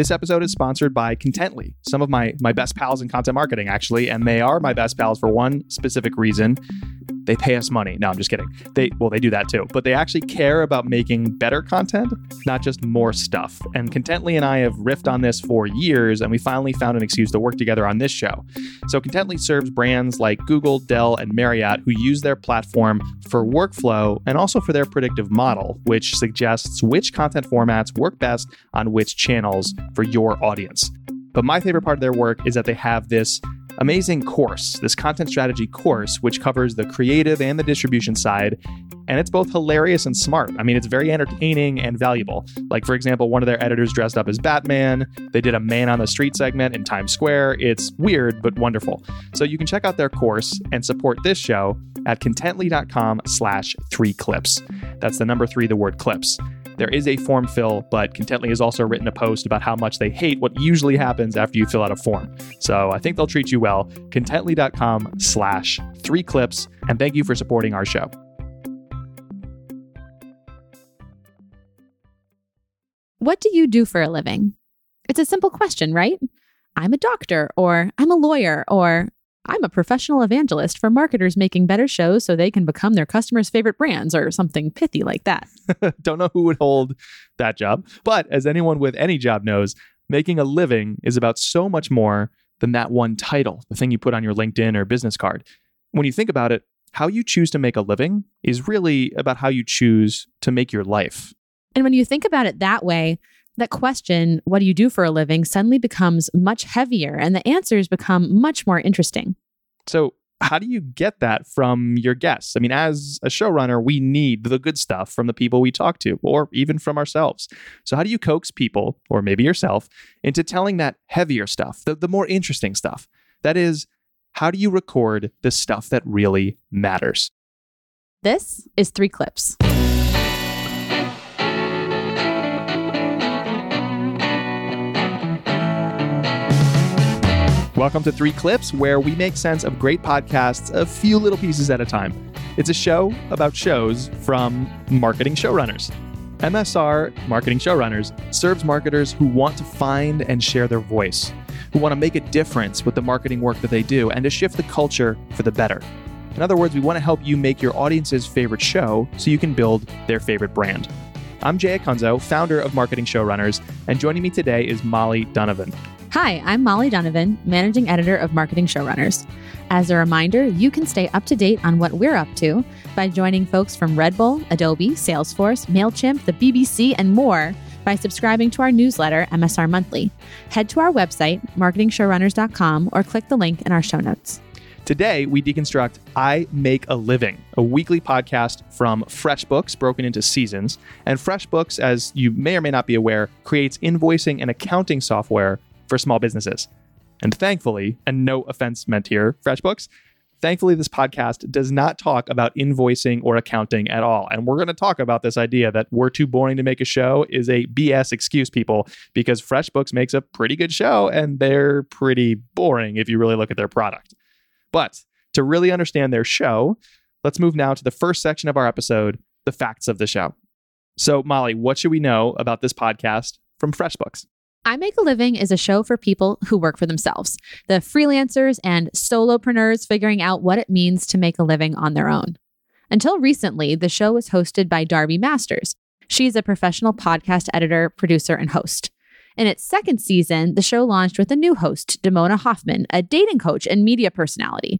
This episode is sponsored by Contently, some of my my best pals in content marketing actually, and they are my best pals for one specific reason. They pay us money. No, I'm just kidding. They well, they do that too, but they actually care about making better content, not just more stuff. And Contently and I have riffed on this for years, and we finally found an excuse to work together on this show. So Contently serves brands like Google, Dell, and Marriott who use their platform for workflow and also for their predictive model, which suggests which content formats work best on which channels for your audience. But my favorite part of their work is that they have this amazing course, this content strategy course, which covers the creative and the distribution side. And it's both hilarious and smart. I mean, it's very entertaining and valuable. Like, for example, one of their editors dressed up as Batman. They did a man on the street segment in Times Square. It's weird, but wonderful. So you can check out their course and support this show at contently.com slash three clips. That's the number three, the word clips. There is a form fill, but Contently has also written a post about how much they hate what usually happens after you fill out a form. So I think they'll treat you well. Contently.com slash three clips. And thank you for supporting our show. What do you do for a living? It's a simple question, right? I'm a doctor, or I'm a lawyer, or I'm a professional evangelist for marketers making better shows so they can become their customers' favorite brands, or something pithy like that. Don't know who would hold that job. But as anyone with any job knows, making a living is about so much more than that one title, the thing you put on your LinkedIn or business card. When you think about it, how you choose to make a living is really about how you choose to make your life. And when you think about it that way, that question, what do you do for a living, suddenly becomes much heavier and the answers become much more interesting. So, how do you get that from your guests? I mean, as a showrunner, we need the good stuff from the people we talk to, or even from ourselves. So, how do you coax people, or maybe yourself, into telling that heavier stuff, the, the more interesting stuff? That is, how do you record the stuff that really matters? This is Three Clips. Welcome to Three Clips, where we make sense of great podcasts a few little pieces at a time. It's a show about shows from marketing showrunners. MSR Marketing Showrunners serves marketers who want to find and share their voice, who want to make a difference with the marketing work that they do, and to shift the culture for the better. In other words, we want to help you make your audience's favorite show so you can build their favorite brand. I'm Jay Acunzo, founder of Marketing Showrunners, and joining me today is Molly Donovan. Hi, I'm Molly Donovan, managing editor of Marketing Showrunners. As a reminder, you can stay up to date on what we're up to by joining folks from Red Bull, Adobe, Salesforce, MailChimp, the BBC, and more by subscribing to our newsletter, MSR Monthly. Head to our website, marketingshowrunners.com, or click the link in our show notes. Today, we deconstruct I Make a Living, a weekly podcast from FreshBooks broken into seasons. And FreshBooks, as you may or may not be aware, creates invoicing and accounting software for small businesses. And thankfully, and no offense meant here, FreshBooks, thankfully, this podcast does not talk about invoicing or accounting at all. And we're going to talk about this idea that we're too boring to make a show is a BS excuse, people, because FreshBooks makes a pretty good show and they're pretty boring if you really look at their product. But to really understand their show, let's move now to the first section of our episode the facts of the show. So, Molly, what should we know about this podcast from FreshBooks? I Make a Living is a show for people who work for themselves, the freelancers and solopreneurs figuring out what it means to make a living on their own. Until recently, the show was hosted by Darby Masters. She's a professional podcast editor, producer, and host. In its second season, the show launched with a new host, Damona Hoffman, a dating coach and media personality.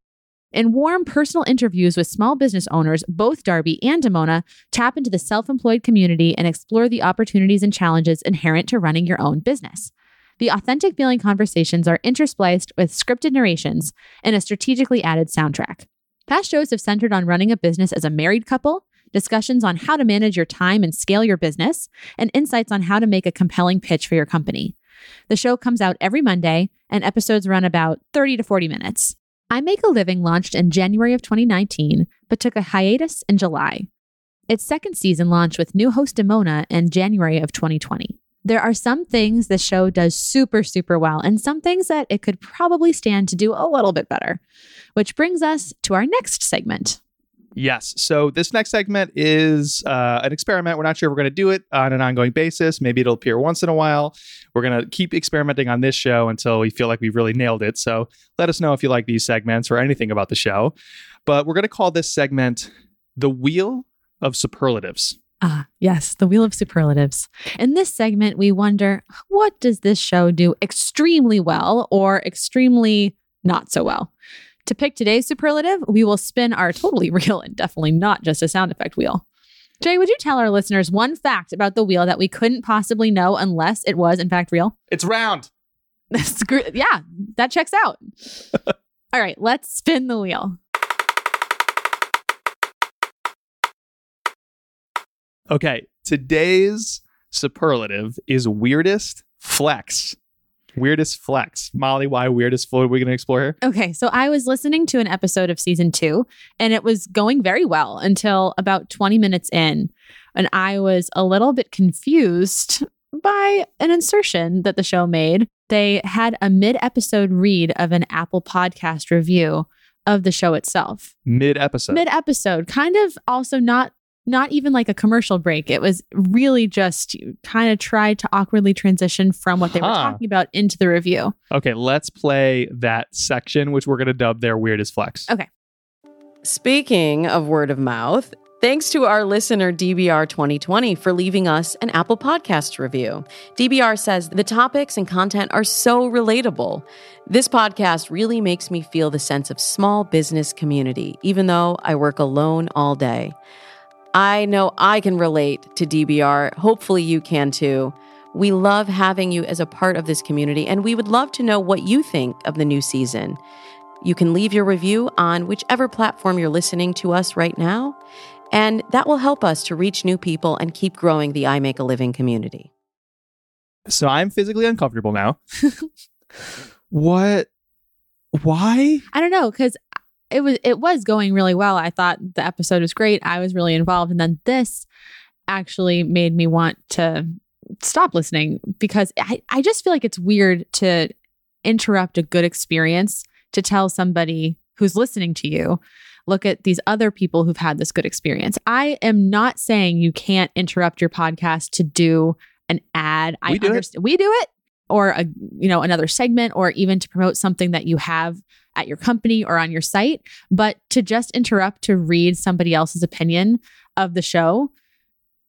In warm personal interviews with small business owners, both Darby and Damona tap into the self employed community and explore the opportunities and challenges inherent to running your own business. The authentic feeling conversations are interspliced with scripted narrations and a strategically added soundtrack. Past shows have centered on running a business as a married couple, discussions on how to manage your time and scale your business, and insights on how to make a compelling pitch for your company. The show comes out every Monday, and episodes run about 30 to 40 minutes. I Make a Living launched in January of 2019, but took a hiatus in July. Its second season launched with new host Damona in January of 2020. There are some things the show does super, super well, and some things that it could probably stand to do a little bit better. Which brings us to our next segment Yes. So this next segment is uh, an experiment. We're not sure if we're going to do it on an ongoing basis. Maybe it'll appear once in a while. We're going to keep experimenting on this show until we feel like we've really nailed it. So let us know if you like these segments or anything about the show. But we're going to call this segment The Wheel of Superlatives. Ah, yes, the Wheel of Superlatives. In this segment, we wonder what does this show do extremely well or extremely not so well? To pick today's superlative, we will spin our totally real and definitely not just a sound effect wheel. Jay, would you tell our listeners one fact about the wheel that we couldn't possibly know unless it was in fact real? It's round. Yeah, that checks out. All right, let's spin the wheel. Okay. Today's superlative is weirdest flex. Weirdest flex. Molly, why weirdest flex are we going to explore here? Okay, so I was listening to an episode of season two, and it was going very well until about 20 minutes in. And I was a little bit confused by an insertion that the show made. They had a mid episode read of an Apple podcast review of the show itself. Mid episode. Mid episode, kind of also not not even like a commercial break. It was really just kind of tried to awkwardly transition from what they were talking about into the review. Okay, let's play that section, which we're going to dub their weirdest flex. Okay. Speaking of word of mouth, thanks to our listener DBR 2020 for leaving us an Apple Podcast review. DBR says the topics and content are so relatable. This podcast really makes me feel the sense of small business community, even though I work alone all day. I know I can relate to DBR. Hopefully, you can too. We love having you as a part of this community, and we would love to know what you think of the new season. You can leave your review on whichever platform you're listening to us right now, and that will help us to reach new people and keep growing the I Make a Living community. So I'm physically uncomfortable now. what? Why? I don't know because it was it was going really well. I thought the episode was great. I was really involved, and then this actually made me want to stop listening because I, I just feel like it's weird to interrupt a good experience to tell somebody who's listening to you look at these other people who've had this good experience. I am not saying you can't interrupt your podcast to do an ad. I We do it. understand we do it or a you know another segment or even to promote something that you have at your company or on your site, but to just interrupt to read somebody else's opinion of the show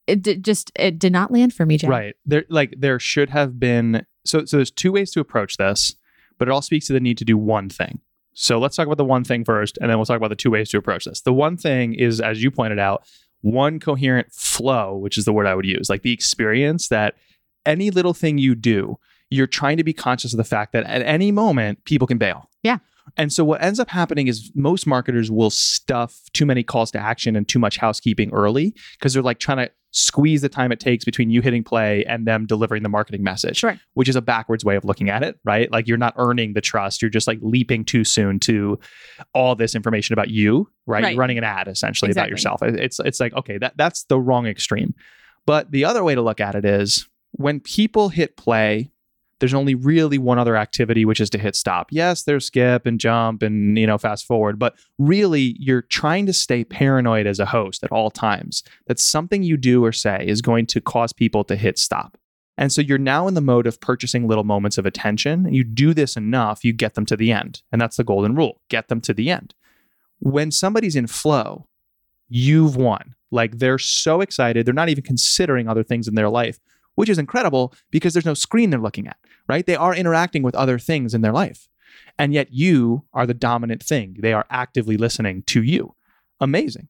it did just it did not land for me, Jen. Right. There like there should have been so so there's two ways to approach this, but it all speaks to the need to do one thing. So let's talk about the one thing first and then we'll talk about the two ways to approach this. The one thing is as you pointed out, one coherent flow, which is the word I would use, like the experience that any little thing you do, you're trying to be conscious of the fact that at any moment people can bail. Yeah. And so what ends up happening is most marketers will stuff too many calls to action and too much housekeeping early because they're like trying to squeeze the time it takes between you hitting play and them delivering the marketing message, Sure. which is a backwards way of looking at it, right? Like you're not earning the trust. You're just like leaping too soon to all this information about you, right? Right. You're running an ad essentially about yourself. It's it's like, okay, that that's the wrong extreme. But the other way to look at it is when people hit play, there's only really one other activity, which is to hit stop. Yes, there's skip and jump and you know fast forward, but really you're trying to stay paranoid as a host at all times that something you do or say is going to cause people to hit stop. And so you're now in the mode of purchasing little moments of attention. You do this enough, you get them to the end. And that's the golden rule get them to the end. When somebody's in flow, you've won. Like they're so excited, they're not even considering other things in their life, which is incredible because there's no screen they're looking at, right? They are interacting with other things in their life. And yet you are the dominant thing. They are actively listening to you. Amazing.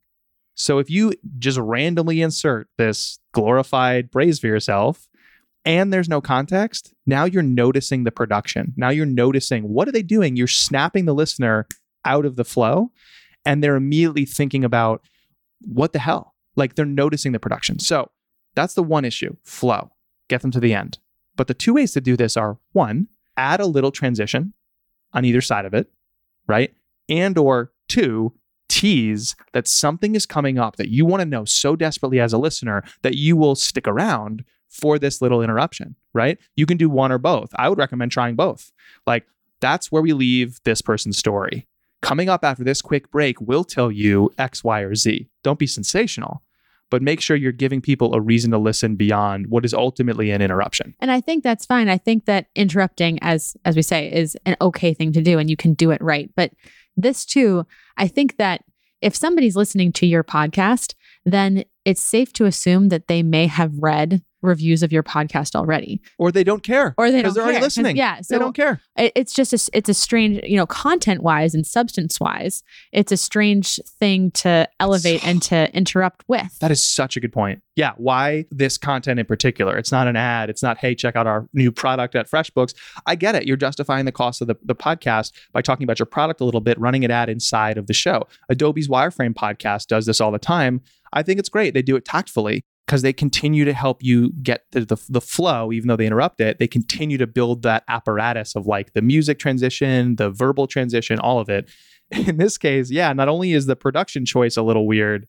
So if you just randomly insert this glorified praise for yourself and there's no context, now you're noticing the production. Now you're noticing what are they doing? You're snapping the listener out of the flow and they're immediately thinking about what the hell? Like they're noticing the production. So that's the one issue flow, get them to the end. But the two ways to do this are one, add a little transition on either side of it, right? And or two, tease that something is coming up that you want to know so desperately as a listener that you will stick around for this little interruption, right? You can do one or both. I would recommend trying both. Like that's where we leave this person's story. Coming up after this quick break, we'll tell you X, Y, or Z. Don't be sensational, but make sure you're giving people a reason to listen beyond what is ultimately an interruption. And I think that's fine. I think that interrupting, as as we say, is an okay thing to do, and you can do it right. But this too, I think that if somebody's listening to your podcast, then it's safe to assume that they may have read reviews of your podcast already, Or they don't care. or they don't because they're already listening. Yeah, they don't care. it- it's just a, it's a strange, you know, content wise and substance wise, it's a strange thing to elevate and to interrupt with. That is such a good point. Yeah. Why this content in particular? It's not an ad. It's not, hey, check out our new product at FreshBooks. I get it. You're justifying the cost of the, the podcast by talking about your product a little bit, running an ad inside of the show. Adobe's Wireframe podcast does this all the time. I think it's great. They do it tactfully because they continue to help you get the, the, the flow, even though they interrupt it. They continue to build that apparatus of like the music transition, the verbal transition, all of it. In this case, yeah, not only is the production choice a little weird,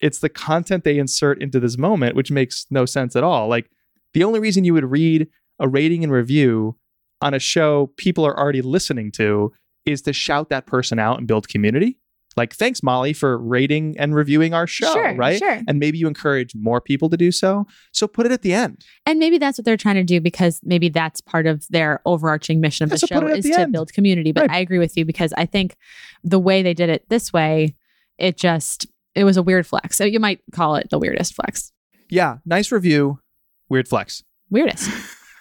it's the content they insert into this moment, which makes no sense at all. Like the only reason you would read a rating and review on a show people are already listening to is to shout that person out and build community. Like, thanks, Molly, for rating and reviewing our show, Sure, right? sure. And maybe you encourage more people to do so. So put it at the end. And maybe that's what they're trying to do because maybe that's part of their overarching mission of Yeah, the so show is the to end. build community. But Right. I agree with you because I think the way they did it this way, it just it was a weird flex. So you might call it the weirdest flex. Yeah, nice review, weird flex. Weirdest.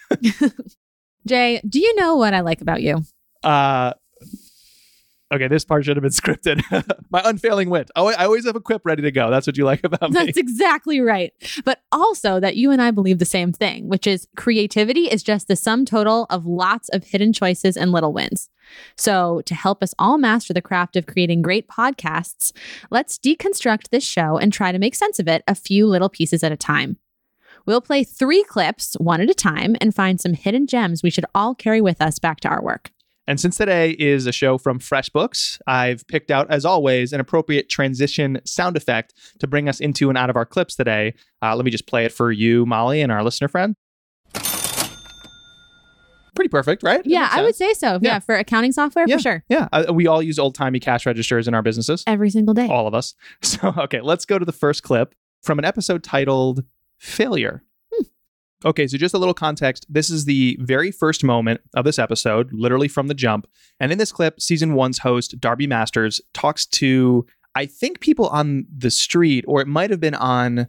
Jay, do you know what I like about you? Uh, okay, this part should have been scripted. My unfailing wit. Oh, I always have a quip ready to go. That's what you like about me. That's exactly right. But also that you and I believe the same thing, which is creativity is just the sum total of lots of hidden choices and little wins. So, to help us all master the craft of creating great podcasts, let's deconstruct this show and try to make sense of it a few little pieces at a time. We'll play three clips, one at a time, and find some hidden gems we should all carry with us back to our work. And since today is a show from FreshBooks, I've picked out, as always, an appropriate transition sound effect to bring us into and out of our clips today. Uh, let me just play it for you, Molly, and our listener friend. Pretty perfect, right? Yeah, I would say so. Yeah, Yeah. for accounting software, Yeah. for sure. Yeah, uh, we all use old timey cash registers in our businesses. Every single day. all of us. So, okay, let's go to the first clip from an episode titled Failure. Okay, so just a little context. This is the very first moment of this episode, literally from the jump. And in this clip, season one's host, Darby Masters, talks to, I think, people on the street, or it might have been on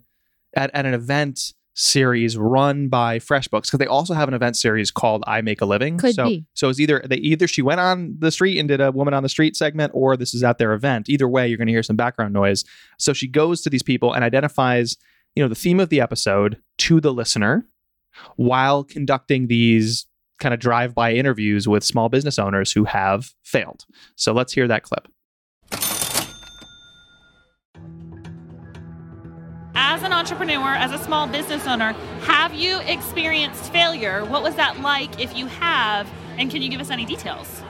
at, at an event series run by FreshBooks, because they also have an event series called I Make a Living. Could so, be. so it's either they either she went on the street and did a woman on the street segment, or this is at their event. Either way, you're going to hear some background noise. So she goes to these people and identifies, you know, the theme of the episode to the listener, while conducting these kind of drive-by interviews with small business owners who have failed. So let's hear that clip. As an entrepreneur, as a small business owner, have you experienced failure? What was that like if you have? And can you give us any details?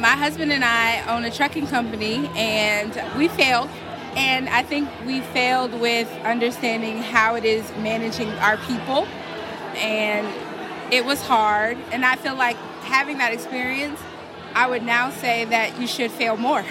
my husband and I own a trucking company and we failed. And I think we failed with understanding how it is managing our people. And it was hard. And I feel like having that experience, I would now say that you should fail more.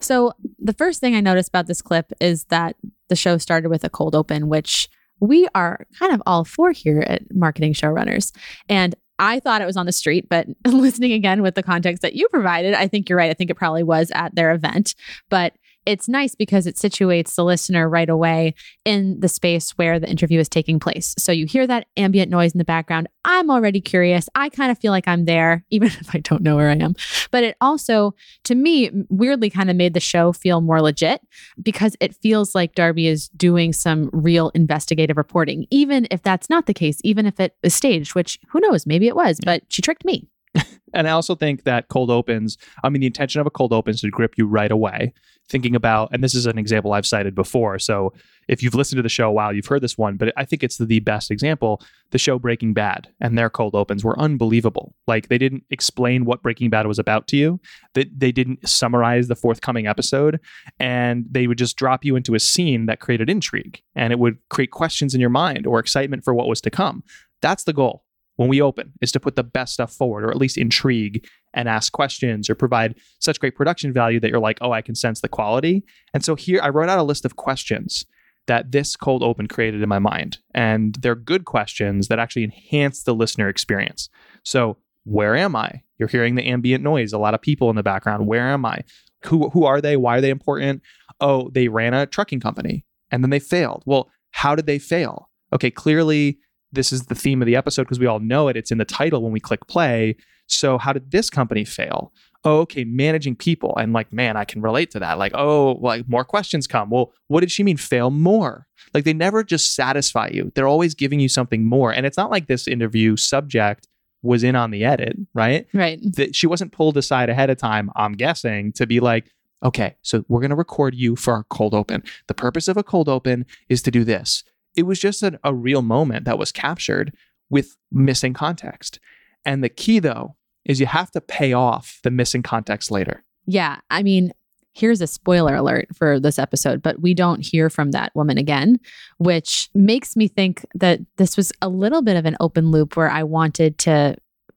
So, the first thing I noticed about this clip is that the show started with a cold open, which we are kind of all for here at Marketing Showrunners. And I thought it was on the street, but listening again with the context that you provided, I think you're right. I think it probably was at their event. But it's nice because it situates the listener right away in the space where the interview is taking place. So you hear that ambient noise in the background. I'm already curious. I kind of feel like I'm there, even if I don't know where I am. But it also, to me, weirdly kind of made the show feel more legit because it feels like Darby is doing some real investigative reporting, even if that's not the case, even if it is staged, which who knows, maybe it was, but she tricked me. And I also think that cold opens, I mean, the intention of a cold open is to grip you right away. Thinking about, and this is an example I've cited before. So if you've listened to the show a while, you've heard this one, but I think it's the best example. The show Breaking Bad and their cold opens were unbelievable. Like they didn't explain what Breaking Bad was about to you, that they didn't summarize the forthcoming episode, and they would just drop you into a scene that created intrigue and it would create questions in your mind or excitement for what was to come. That's the goal. When we open is to put the best stuff forward or at least intrigue and ask questions or provide such great production value that you're like, oh, I can sense the quality. And so here I wrote out a list of questions that this cold open created in my mind. And they're good questions that actually enhance the listener experience. So, where am I? You're hearing the ambient noise, a lot of people in the background. Where am I? Who, who are they? Why are they important? Oh, they ran a trucking company and then they failed. Well, how did they fail? Okay, clearly this is the theme of the episode because we all know it. It's in the title when we click play. So, how did this company fail? Oh, okay, managing people. And like, man, I can relate to that. Like, oh, like more questions come. Well, what did she mean fail more? Like, they never just satisfy you, they're always giving you something more. And it's not like this interview subject was in on the edit, right? Right. That she wasn't pulled aside ahead of time, I'm guessing, to be like, okay, so we're going to record you for our cold open. The purpose of a cold open is to do this. It was just an, a real moment that was captured with missing context. And the key, though, is you have to pay off the missing context later. Yeah. I mean, here's a spoiler alert for this episode, but we don't hear from that woman again, which makes me think that this was a little bit of an open loop where I wanted to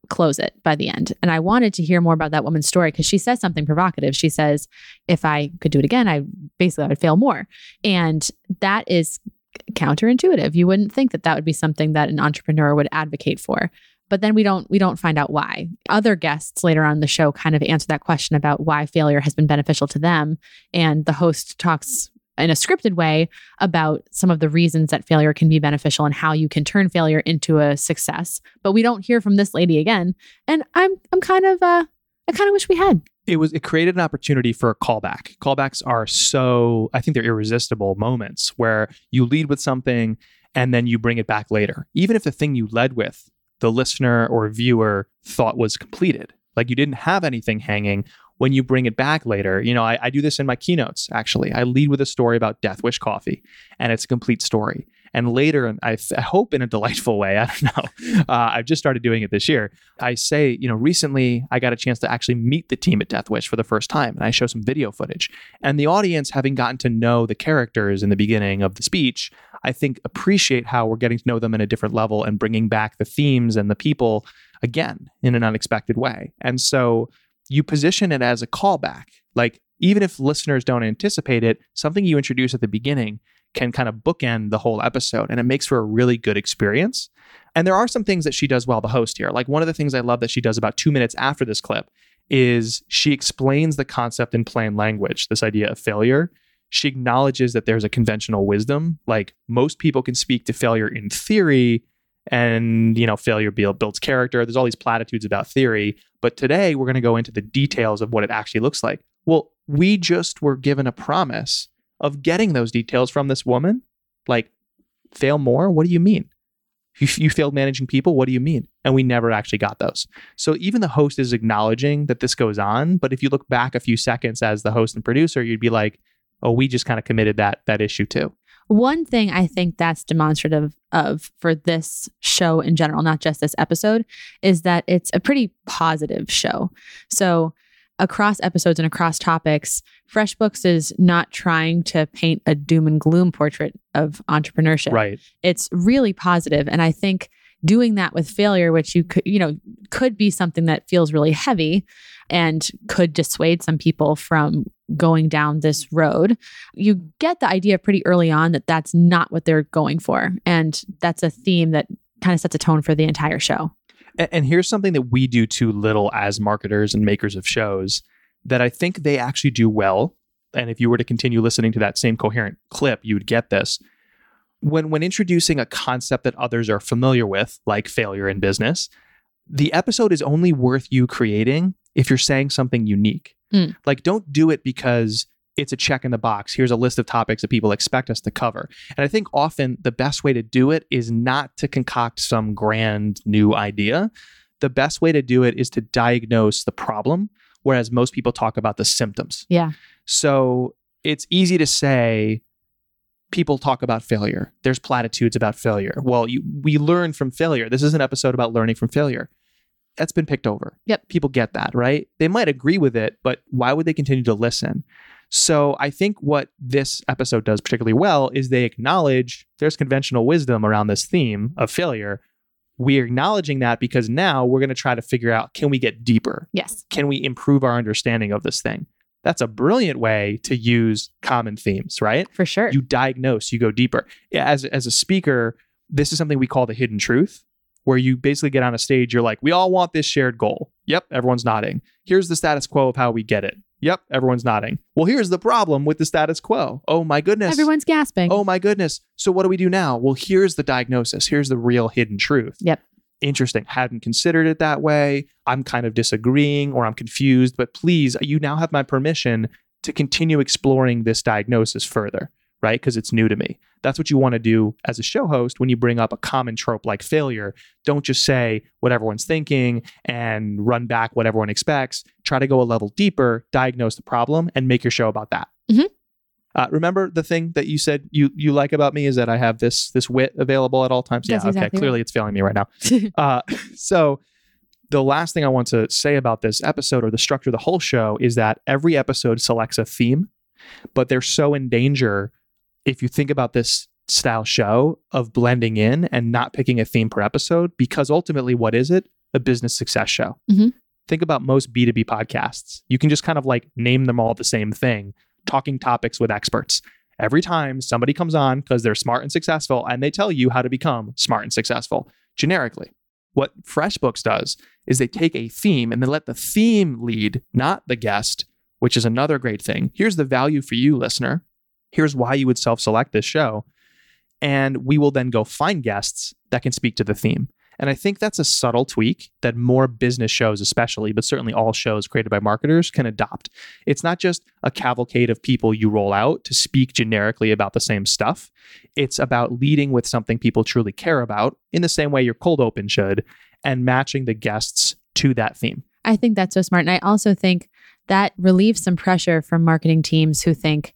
close it by the end. And I wanted to hear more about that woman's story because she says something provocative. She says, if I could do it again, I basically I would fail more. And that is counterintuitive. You wouldn't think that that would be something that an entrepreneur would advocate for. But then we don't we don't find out why. Other guests later on the show kind of answer that question about why failure has been beneficial to them and the host talks in a scripted way about some of the reasons that failure can be beneficial and how you can turn failure into a success. But we don't hear from this lady again. And I'm I'm kind of uh I kind of wish we had. It was it created an opportunity for a callback. Callbacks are so I think they're irresistible moments where you lead with something and then you bring it back later. Even if the thing you led with the listener or viewer thought was completed. Like you didn't have anything hanging when you bring it back later. You know, I, I, do this in my keynotes, actually. I lead with a story about Death Wish Coffee, and it's a complete story. And later, I, I hope in a delightful way, I don't know, uh, I've just started doing it this year. I say, you know, recently I got a chance to actually meet the team at Death Wish for the first time, and I show some video footage. And the audience, having gotten to know the characters in the beginning of the speech, I think appreciate how we're getting to know them in a different level and bringing back the themes and the people again in an unexpected way. And so you position it as a callback. Like, even if listeners don't anticipate it, something you introduce at the beginning can kind of bookend the whole episode and it makes for a really good experience. And there are some things that she does well, the host here. Like, one of the things I love that she does about two minutes after this clip is she explains the concept in plain language, this idea of failure. She acknowledges that there's a conventional wisdom. Like, most people can speak to failure in theory, and you know failure builds character there's all these platitudes about theory but today we're going to go into the details of what it actually looks like well we just were given a promise of getting those details from this woman? Like fail more? What do you mean? You, you failed managing people? What do you mean? And we never actually got those. So even the host is acknowledging that this goes on but if you look back a few seconds as the host and producer you'd be like oh we just kind of committed that that issue too. One thing I think that's demonstrative of for this show in general, not just this episode, is that it's a pretty positive show. So, across episodes and across topics, FreshBooks is not trying to paint a doom and gloom portrait of entrepreneurship. Right. It's really positive, and I think doing that with failure which you could you know could be something that feels really heavy and could dissuade some people from going down this road you get the idea pretty early on that that's not what they're going for and that's a theme that kind of sets a tone for the entire show and here's something that we do too little as marketers and makers of shows that i think they actually do well and if you were to continue listening to that same coherent clip you would get this when when introducing a concept that others are familiar with, like failure in business, the episode is only worth you creating if you're saying something unique. Mm. Like don't do it because it's a check in the box. Here's a list of topics that people expect us to cover. And I think often the best way to do it is not to concoct some grand new idea. The best way to do it is to diagnose the problem, whereas most people talk about the symptoms. Yeah. So it's easy to say, people talk about failure. There's platitudes about failure. Well, you, we learn from failure. This is an episode about learning from failure. That's been picked over. Yep. People get that, right? They might agree with it, but why would they continue to listen? So I think what this episode does particularly well is they acknowledge there's conventional wisdom around this theme of failure. we're acknowledging that because now we're going to try to figure out can we get deeper? Yes. Can we improve our understanding of this thing? That's a brilliant way to use common themes, right? For sure. You diagnose, you go deeper. As, as a speaker, this is something we call the hidden truth, where you basically get on a stage, you're like, we all want this shared goal. Yep, everyone's nodding. Here's the status quo of how we get it. Yep, everyone's nodding. Well, here's the problem with the status quo. Oh my goodness. Everyone's gasping. Oh my goodness. So what do we do now? Well, here's the diagnosis. Here's the real hidden truth. Yep. Interesting. Hadn't considered it that way. I'm kind of disagreeing or I'm confused, but please, you now have my permission to continue exploring this diagnosis further, right? Because it's new to me. That's what you want to do as a show host when you bring up a common trope like failure. Don't just say what everyone's thinking and run back what everyone expects. Try to go a level deeper, diagnose the problem, and make your show about that. Mhm. Uh, remember the thing that you said you you like about me is that I have this this wit available at all times. That's yeah, exactly okay. Clearly, it's failing me right now. Uh, so the last thing I want to say about this episode or the structure of the whole show is that every episode selects a theme, but they're so in danger if you think about this style show of blending in and not picking a theme per episode, because ultimately, what is it? A business success show. Mhm. Think about most B2B podcasts. You can just kind of like name them all the same thing, talking topics with experts. Every time somebody comes on because they're smart and successful and they tell you how to become smart and successful generically. What FreshBooks does is they take a theme and they let the theme lead, not the guest, which is another great thing. Here's the value for you, listener. Here's why you would self select this show. And we will then go find guests that can speak to the theme. And I think that's a subtle tweak that more business shows, especially, but certainly all shows created by marketers can adopt. It's not just a cavalcade of people you roll out to speak generically about the same stuff. It's about leading with something people truly care about in the same way your cold open should and matching the guests to that theme. I think that's so smart. And I also think that relieves some pressure from marketing teams who think,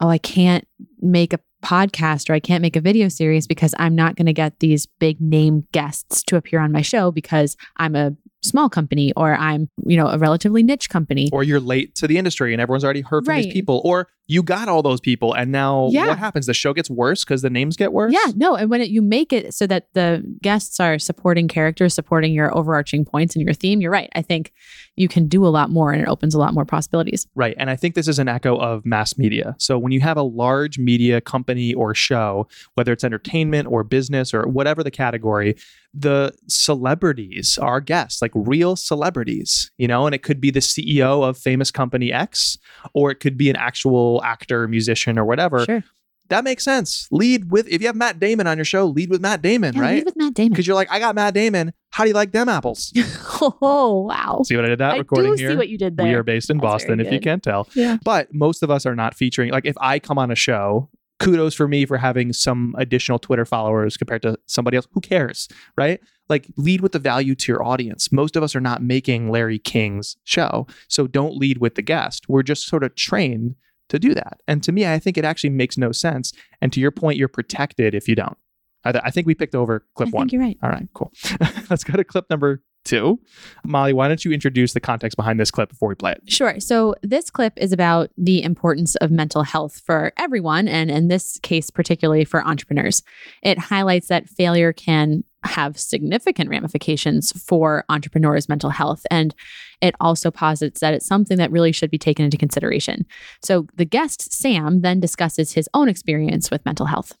oh, I can't make a podcast or I can't make a video series because I'm not going to get these big name guests to appear on my show because I'm a small company or I'm, you know, a relatively niche company. Or you're late to the industry and everyone's already heard from these people. Or you got all those people and now Yeah. what happens? The show gets worse because the names get worse? Yeah, no. And when it, you make it so that the guests are supporting characters, supporting your overarching points and your theme, you're right. I think you can do a lot more and it opens a lot more possibilities. Right. And I think this is an echo of mass media. So when you have a large media company or show, whether it's entertainment or business or whatever the category, the celebrities our guests, like real celebrities, you know, and it could be the CEO of famous company X, or it could be an actual actor, musician, or whatever. Sure. That makes sense. Lead with, if you have Matt Damon on your show, lead with Matt Damon, Yeah, right? lead with Matt Damon. Because you're like, I got Matt Damon. How do you like them apples? oh, wow. See what I did that I recording do here? see what you did there. We are based in That's Boston, if you can't tell. Yeah. But most of us are not featuring. Like, if I come on a show, kudos for me for having some additional Twitter followers compared to somebody else. Who cares, right? Like, lead with the value to your audience. Most of us are not making Larry King's show. So don't lead with the guest. We're just sort of trained to do that. And to me, I think it actually makes no sense. And to your point, you're protected if you don't. I, th- I think we picked over clip I one. think you're right. All right, cool. Let's go to clip number two. Molly, why don't you introduce the context behind this clip before we play it? Sure. So this clip is about the importance of mental health for everyone, and in this case, particularly for entrepreneurs. It highlights that failure can have significant ramifications for entrepreneurs' mental health. And it also posits that it's something that really should be taken into consideration. So the guest, Sam, then discusses his own experience with mental health.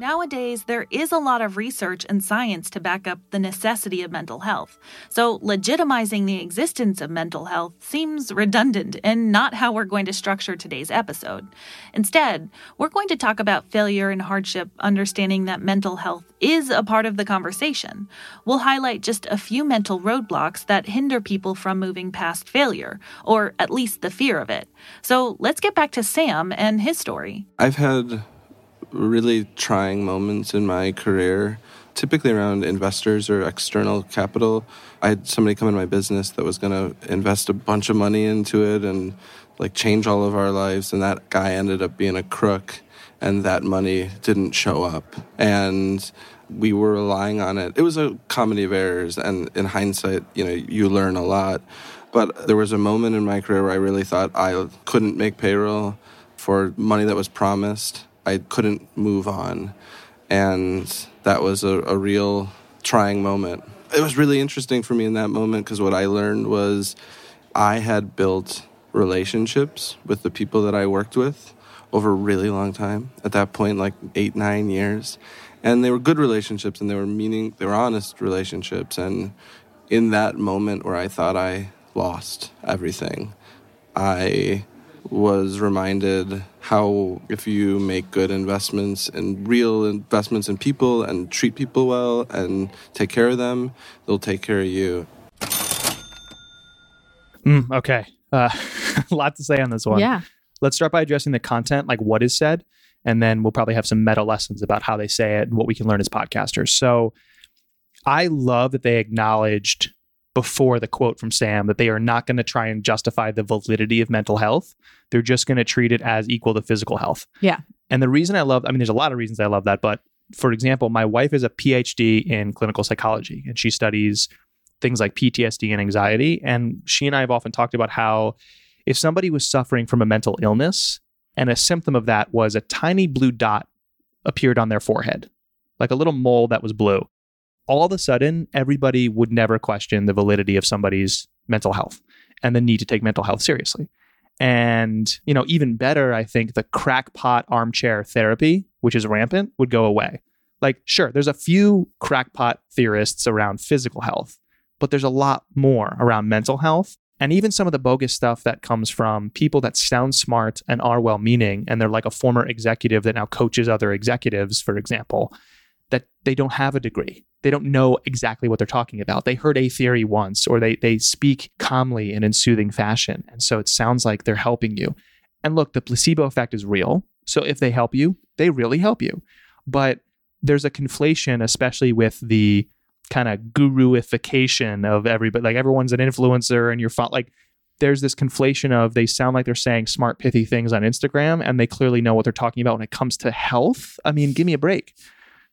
Nowadays, there is a lot of research and science to back up the necessity of mental health. So, legitimizing the existence of mental health seems redundant and not how we're going to structure today's episode. Instead, we're going to talk about failure and hardship, understanding that mental health is a part of the conversation. We'll highlight just a few mental roadblocks that hinder people from moving past failure, or at least the fear of it. So, let's get back to Sam and his story. I've had really trying moments in my career, typically around investors or external capital. I had somebody come in my business that was going to invest a bunch of money into it and like change all of our lives, and that guy ended up being a crook, and that money didn't show up. And we were relying on it. It was a comedy of errors, and in hindsight, you know, you learn a lot. But there was a moment in my career where I really thought I couldn't make payroll for money that was promised. I couldn't move on. And that was a, a real trying moment. It was really interesting for me in that moment because what I learned was I had built relationships with the people that I worked with over a really long time. At that point, like eight, nine years. And they were good relationships and they were meaning, they were honest relationships. And in that moment where I thought I lost everything, I was reminded how if you make good investments and real investments in people and treat people well and take care of them, they'll take care of you. Mm, okay. Uh, a lot to say on this one. Yeah. Let's start by addressing the content, like what is said, and then we'll probably have some meta lessons about how they say it and what we can learn as podcasters. So I love that they acknowledged before the quote from Sam that they are not going to try and justify the validity of mental health. They're just going to treat it as equal to physical health. Yeah. And the reason I love, I mean, there's a lot of reasons I love that, but for example, my wife is a PhD in clinical psychology and she studies things like PTSD and anxiety. And she and I have often talked about how if somebody was suffering from a mental illness and a symptom of that was a tiny blue dot appeared on their forehead, like a little mole that was blue, all of a sudden, everybody would never question the validity of somebody's mental health and the need to take mental health seriously. And, you know, even better, I think the crackpot armchair therapy, which is rampant, would go away. Like, sure, there's a few crackpot theorists around physical health, but there's a lot more around mental health. And even some of the bogus stuff that comes from people that sound smart and are well meaning, and they're like a former executive that now coaches other executives, for example, that they don't have a degree. They don't know exactly what they're talking about. They heard a theory once, or they they speak calmly and in soothing fashion. And so it sounds like they're helping you. And look, the placebo effect is real. So if they help you, they really help you. But there's a conflation, especially with the kind of guruification of everybody. Like everyone's an influencer and you're fo- like, there's this conflation of they sound like they're saying smart, pithy things on Instagram and they clearly know what they're talking about when it comes to health. I mean, give me a break.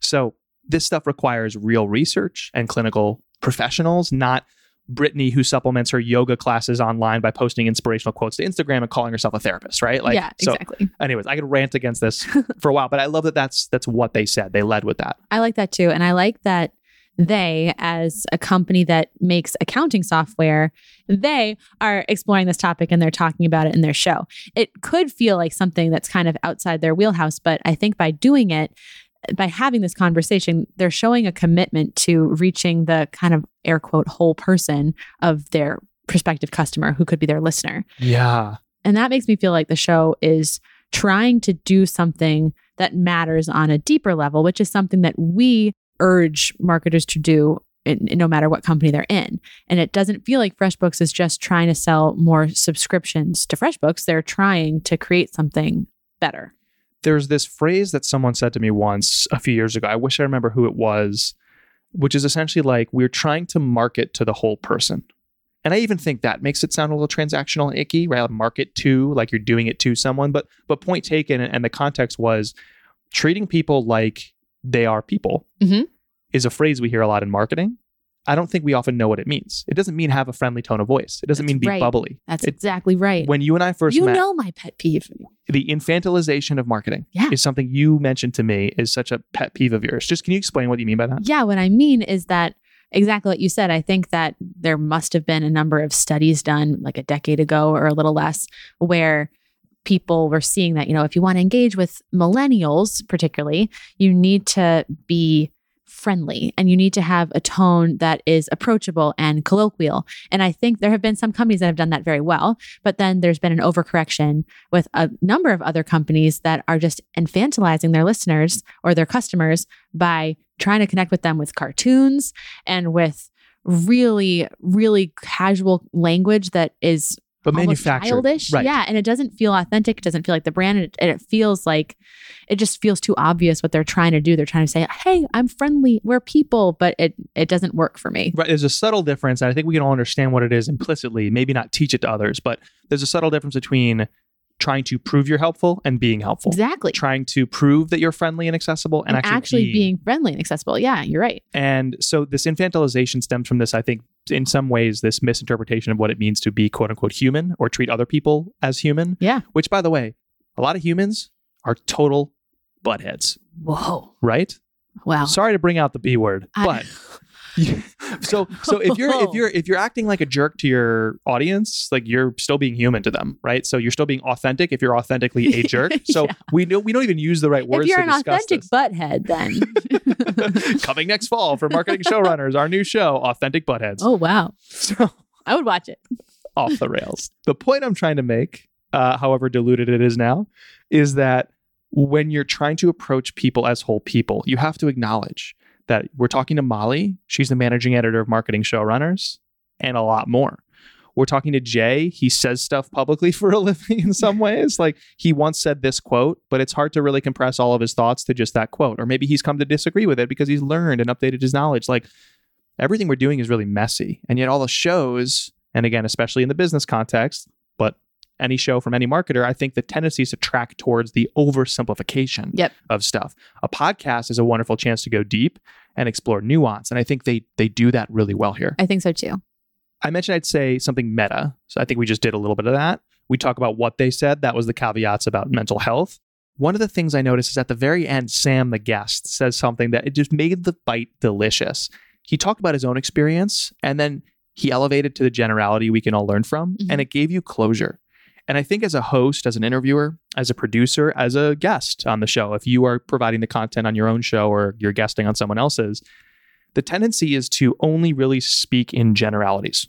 So this stuff requires real research and clinical professionals, not Brittany who supplements her yoga classes online by posting inspirational quotes to Instagram and calling herself a therapist, right? Like, yeah, so exactly. anyways, I could rant against this for a while, but I love that that's that's what they said. They led with that. I like that too. And I like that they, as a company that makes accounting software, they are exploring this topic and they're talking about it in their show. It could feel like something that's kind of outside their wheelhouse, but I think by doing it, by having this conversation, they're showing a commitment to reaching the kind of air quote whole person of their prospective customer who could be their listener. Yeah. And that makes me feel like the show is trying to do something that matters on a deeper level, which is something that we urge marketers to do in, no matter what company they're in. And it doesn't feel like FreshBooks is just trying to sell more subscriptions to FreshBooks. They're trying to create something better. There's this phrase that someone said to me once a few years ago. I wish I remember who it was, which is essentially like we're trying to market to the whole person. And I even think that makes it sound a little transactional and icky, right? Market to, like you're doing it to someone. But but point taken, and the context was treating people like they are people Mhm. is a phrase we hear a lot in marketing. I don't think we often know what it means. It doesn't mean have a friendly tone of voice. It doesn't That's mean be right. bubbly. That's It- exactly right. when you and I first you met, know my pet peeve. the infantilization of marketing Yeah. is something you mentioned to me is such a pet peeve of yours. Just can you explain what you mean by that? Yeah, what I mean is that exactly what you said. I think that there must have been a number of studies done like a decade ago or a little less where people were seeing that, you know, if you want to engage with millennials, particularly, you need to be friendly and you need to have a tone that is approachable and colloquial. And I think there have been some companies that have done that very well, but then there's been an overcorrection with a number of other companies that are just infantilizing their listeners or their customers by trying to connect with them with cartoons and with really really casual language that is But manufactured. childish Right. yeah and it doesn't feel authentic it doesn't feel like the brand and it, and it feels like it just feels too obvious what they're trying to do they're trying to say hey i'm friendly we're people but it it doesn't work for me Right. There's a subtle difference. And I think we can all understand what it is implicitly, maybe not teach it to others, but there's a subtle difference between trying to prove you're helpful and being helpful. exactly Trying to prove that you're friendly and accessible and, and actually, being friendly and accessible yeah you're right And so this infantilization stems from this, I think, in some ways, this misinterpretation of what it means to be quote unquote human or treat other people as human. Yeah. Which, by the way, a lot of humans are total buttheads, whoa right? Wow. Sorry to bring out the B word, I- but so so if you're if you're if you're acting like a jerk to your audience, like you're still being human to them, right? So you're still being authentic if you're authentically a jerk. So Yeah. we know we don't even use the right words if you're to an discuss authentic this. butthead, then. Coming next fall for marketing showrunners, our new show, Authentic Buttheads. oh, wow. So I would watch it. off the rails. The point I'm trying to make, uh, however diluted it is now, is that when you're trying to approach people as whole people, you have to acknowledge that we're talking to Molly. She's the managing editor of Marketing Showrunners, and a lot more. We're talking to Jay. He says stuff publicly for a living in some ways. Like he once said this quote, but it's hard to really compress all of his thoughts to just that quote. Or maybe he's come to disagree with it because he's learned and updated his knowledge. Like everything we're doing is really messy. And yet all the shows, and again, especially in the business context, any show from any marketer, I think the tendency is to track towards the oversimplification Yep. of stuff. A podcast is a wonderful chance to go deep and explore nuance. And I think they they do that really well here. I think so too. I mentioned I'd say something meta. So I think we just did a little bit of that. We talk about what they said. That was the caveats about mental health. One of the things I noticed is at the very end, Sam, the guest, says something that it just made the bite delicious. He talked about his own experience and then he elevated to the generality we can all learn from, Mhm. and it gave you closure. And I think as a host, as an interviewer, as a producer, as a guest on the show, if you are providing the content on your own show or you're guesting on someone else's, the tendency is to only really speak in generalities.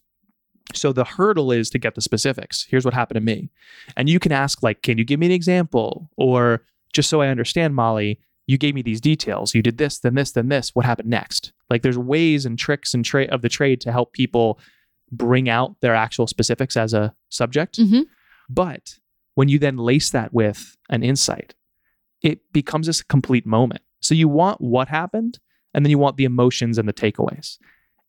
So the hurdle is to get the specifics. Here's what happened to me. And you can ask, like, can you give me an example? Or just so I understand, Molly, you gave me these details. You did this, then this, then this. What happened next? Like there's ways and tricks and tra- of the trade to help people bring out their actual specifics as a subject. Mhm. But when you then lace that with an insight, it becomes this complete moment. So you want what happened, and then you want the emotions and the takeaways.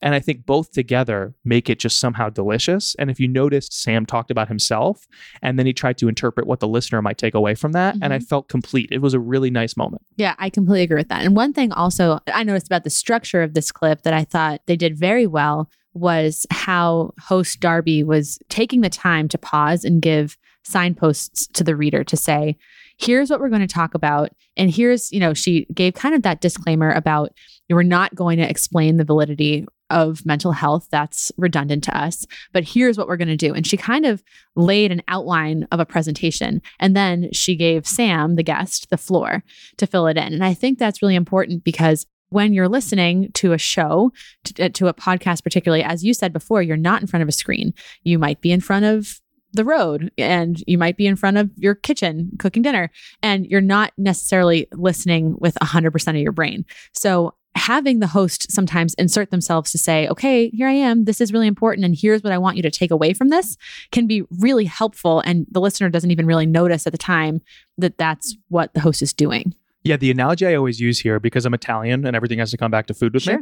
And I think both together make it just somehow delicious. And if you noticed, Sam talked about himself, and then he tried to interpret what the listener might take away from that. And I mm-hmm. felt complete. It was a really nice moment. Yeah, I completely agree with that. And one thing also I noticed about the structure of this clip that I thought they did very well was how host Darby was taking the time to pause and give signposts to the reader to say, here's what we're going to talk about. And here's, you know, she gave kind of that disclaimer about we're not going to explain the validity of mental health. That's redundant to us. But here's what we're going to do. And she kind of laid an outline of a presentation. And then she gave Sam, the guest, the floor to fill it in. And I think that's really important because when you're listening to a show, to, uh, to a podcast, particularly, as you said before, you're not in front of a screen. You might be in front of the road and you might be in front of your kitchen cooking dinner and you're not necessarily listening with 100% of your brain. So having the host sometimes insert themselves to say, okay, here I am. This is really important. And here's what I want you to take away from this can be really helpful. And the listener doesn't even really notice at the time that that's what the host is doing. Yeah, the analogy I always use here because I'm Italian and everything has to come back to food with me. Sure.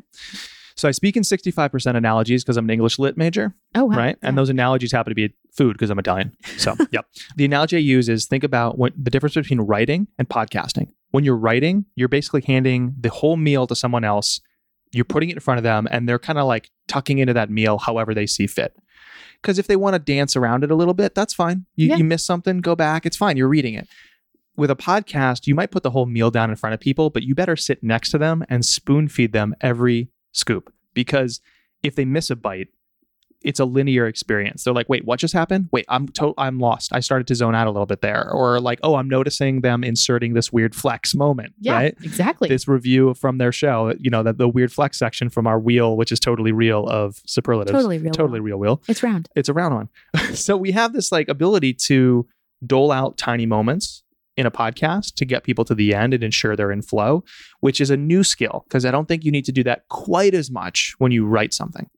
So I speak in 65% analogies because I'm an English lit major. Oh, wow. right? And those analogies happen to be food because I'm Italian. So, yep. The analogy I use is think about what the difference between writing and podcasting. When you're writing, you're basically handing the whole meal to someone else. You're putting it in front of them, and they're kind of like tucking into that meal however they see fit. Because if they want to dance around it a little bit, that's fine. You, Yeah. you miss something, go back. It's fine. You're reading it. With a podcast, you might put the whole meal down in front of people, but you better sit next to them and spoon feed them every scoop. Because if they miss a bite, it's a linear experience. They're like, wait, what just happened? Wait, I'm to- I'm lost. I started to zone out a little bit there. Or like, oh, I'm noticing them inserting this weird flex moment, Yeah, right? exactly. This review from their show, you know, that the weird flex section from our wheel, which is totally real of superlatives. Totally real Totally real wheel. it's round. It's a round one. so we have this like ability to dole out tiny moments in a podcast to get people to the end and ensure they're in flow, which is a new skill because I don't think you need to do that quite as much when you write something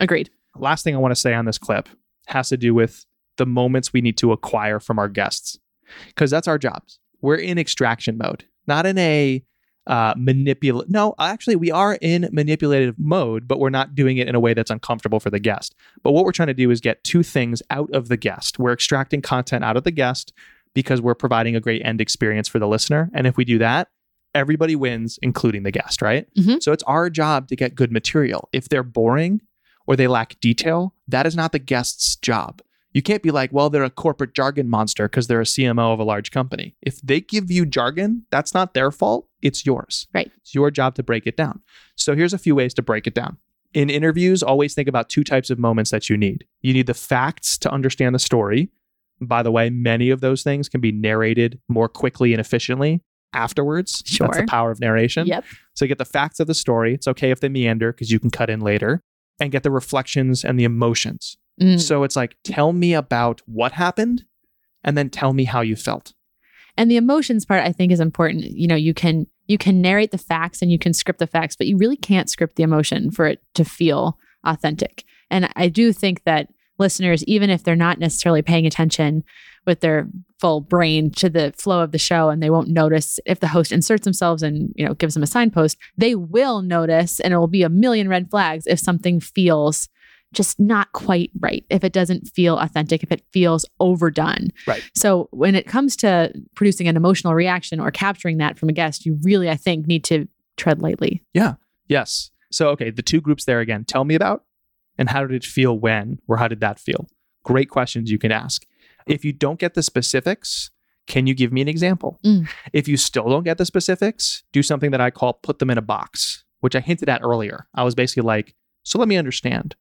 Agreed. last thing I want to say on this clip has to do with the moments we need to acquire from our guests, because that's our jobs. We're in extraction mode, not in a uh, manipulate. No, actually, we are in manipulative mode, but we're not doing it in a way that's uncomfortable for the guest. But what we're trying to do is get two things out of the guest. We're extracting content out of the guest because we're providing a great end experience for the listener. And if we do that, everybody wins, including the guest, right? Mhm. So it's our job to get good material. If they're boring, or they lack detail, that is not the guest's job. You can't be like, well, they're a corporate jargon monster because they're a CMO of a large company. If they give you jargon, that's not their fault. it's yours. Right. It's your job to break it down. So here's a few ways to break it down. In interviews, always think about two types of moments that you need. You need the facts to understand the story. By the way, many of those things can be narrated more quickly and efficiently afterwards. That's the power of narration. Yep. So you get the facts of the story. It's okay if they meander because you can cut in later and get the reflections and the emotions. Mm. So it's like, tell me about what happened and then tell me how you felt. And the emotions part I think is important. You know, you can you can narrate the facts and you can script the facts, but you really can't script the emotion for it to feel authentic. And I do think that listeners, even if they're not necessarily paying attention with their full brain to the flow of the show and they won't notice if the host inserts themselves and, you know, gives them a signpost, they will notice and it will be a million red flags if something feels just not quite right, if it doesn't feel authentic, if it feels overdone. Right. So when it comes to producing an emotional reaction or capturing that from a guest, you really, I think, need to tread lightly. Yeah. Yes. So, okay, the two groups there again, tell me about and how did it feel when or how did that feel? Great questions you can ask. If you don't get the specifics, can you give me an example? Mm. If you still don't get the specifics, do something that I call put them in a box, which I hinted at earlier. I was basically like, so let me understand.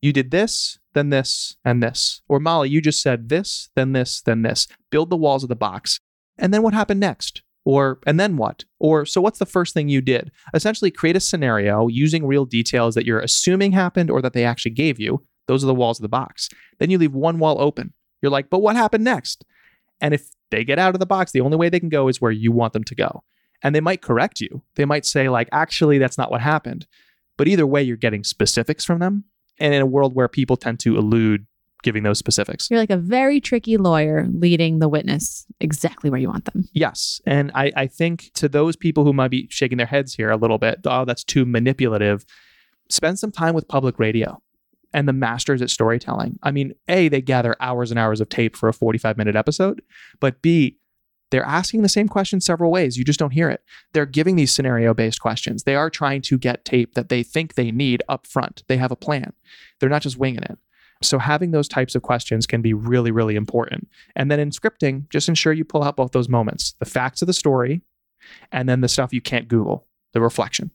You did this, then this, and this. Or Molly, you just said this, then this, then this. Build the walls of the box. And then what happened next? Or, and then what? Or, so what's the first thing you did? Essentially, create a scenario using real details that you're assuming happened or that they actually gave you. Those are the walls of the box. Then you leave one wall open. You're like, but what happened next? And if they get out of the box, the only way they can go is where you want them to go. And they might correct you. They might say, like, actually, that's not what happened. But either way, you're getting specifics from them. And in a world where people tend to elude giving those specifics. You're like a very tricky lawyer leading the witness exactly where you want them. Yes. And I, I think to those people who might be shaking their heads here a little bit, oh, that's too manipulative, spend some time with public radio and the masters at storytelling. I mean, A, they gather hours and hours of tape for a 45 minute episode, but B, they're asking the same question several ways. You just don't hear it. They're giving these scenario based questions. They are trying to get tape that they think they need up front. They have a plan. They're not just winging it. So having those types of questions can be really, really important. And then in scripting, just ensure you pull out both those moments the facts of the story and then the stuff you can't Google, the reflection.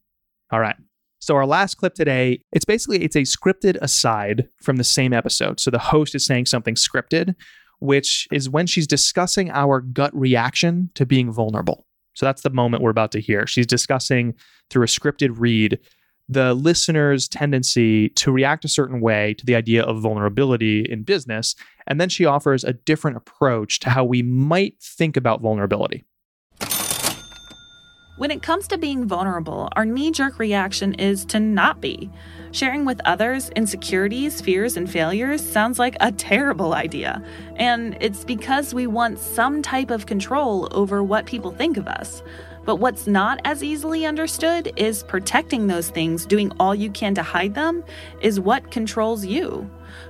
All right. So our last clip today, it's basically it's a scripted aside from the same episode. So the host is saying something scripted, which is when she's discussing our gut reaction to being vulnerable. So that's the moment we're about to hear. She's discussing through a scripted read the listener's tendency to react a certain way to the idea of vulnerability in business. And then she offers a different approach to how we might think about vulnerability. When it comes to being vulnerable, our knee jerk reaction is to not be. Sharing with others insecurities, fears, and failures sounds like a terrible idea. And it's because we want some type of control over what people think of us. But what's not as easily understood is protecting those things, doing all you can to hide them, is what controls you.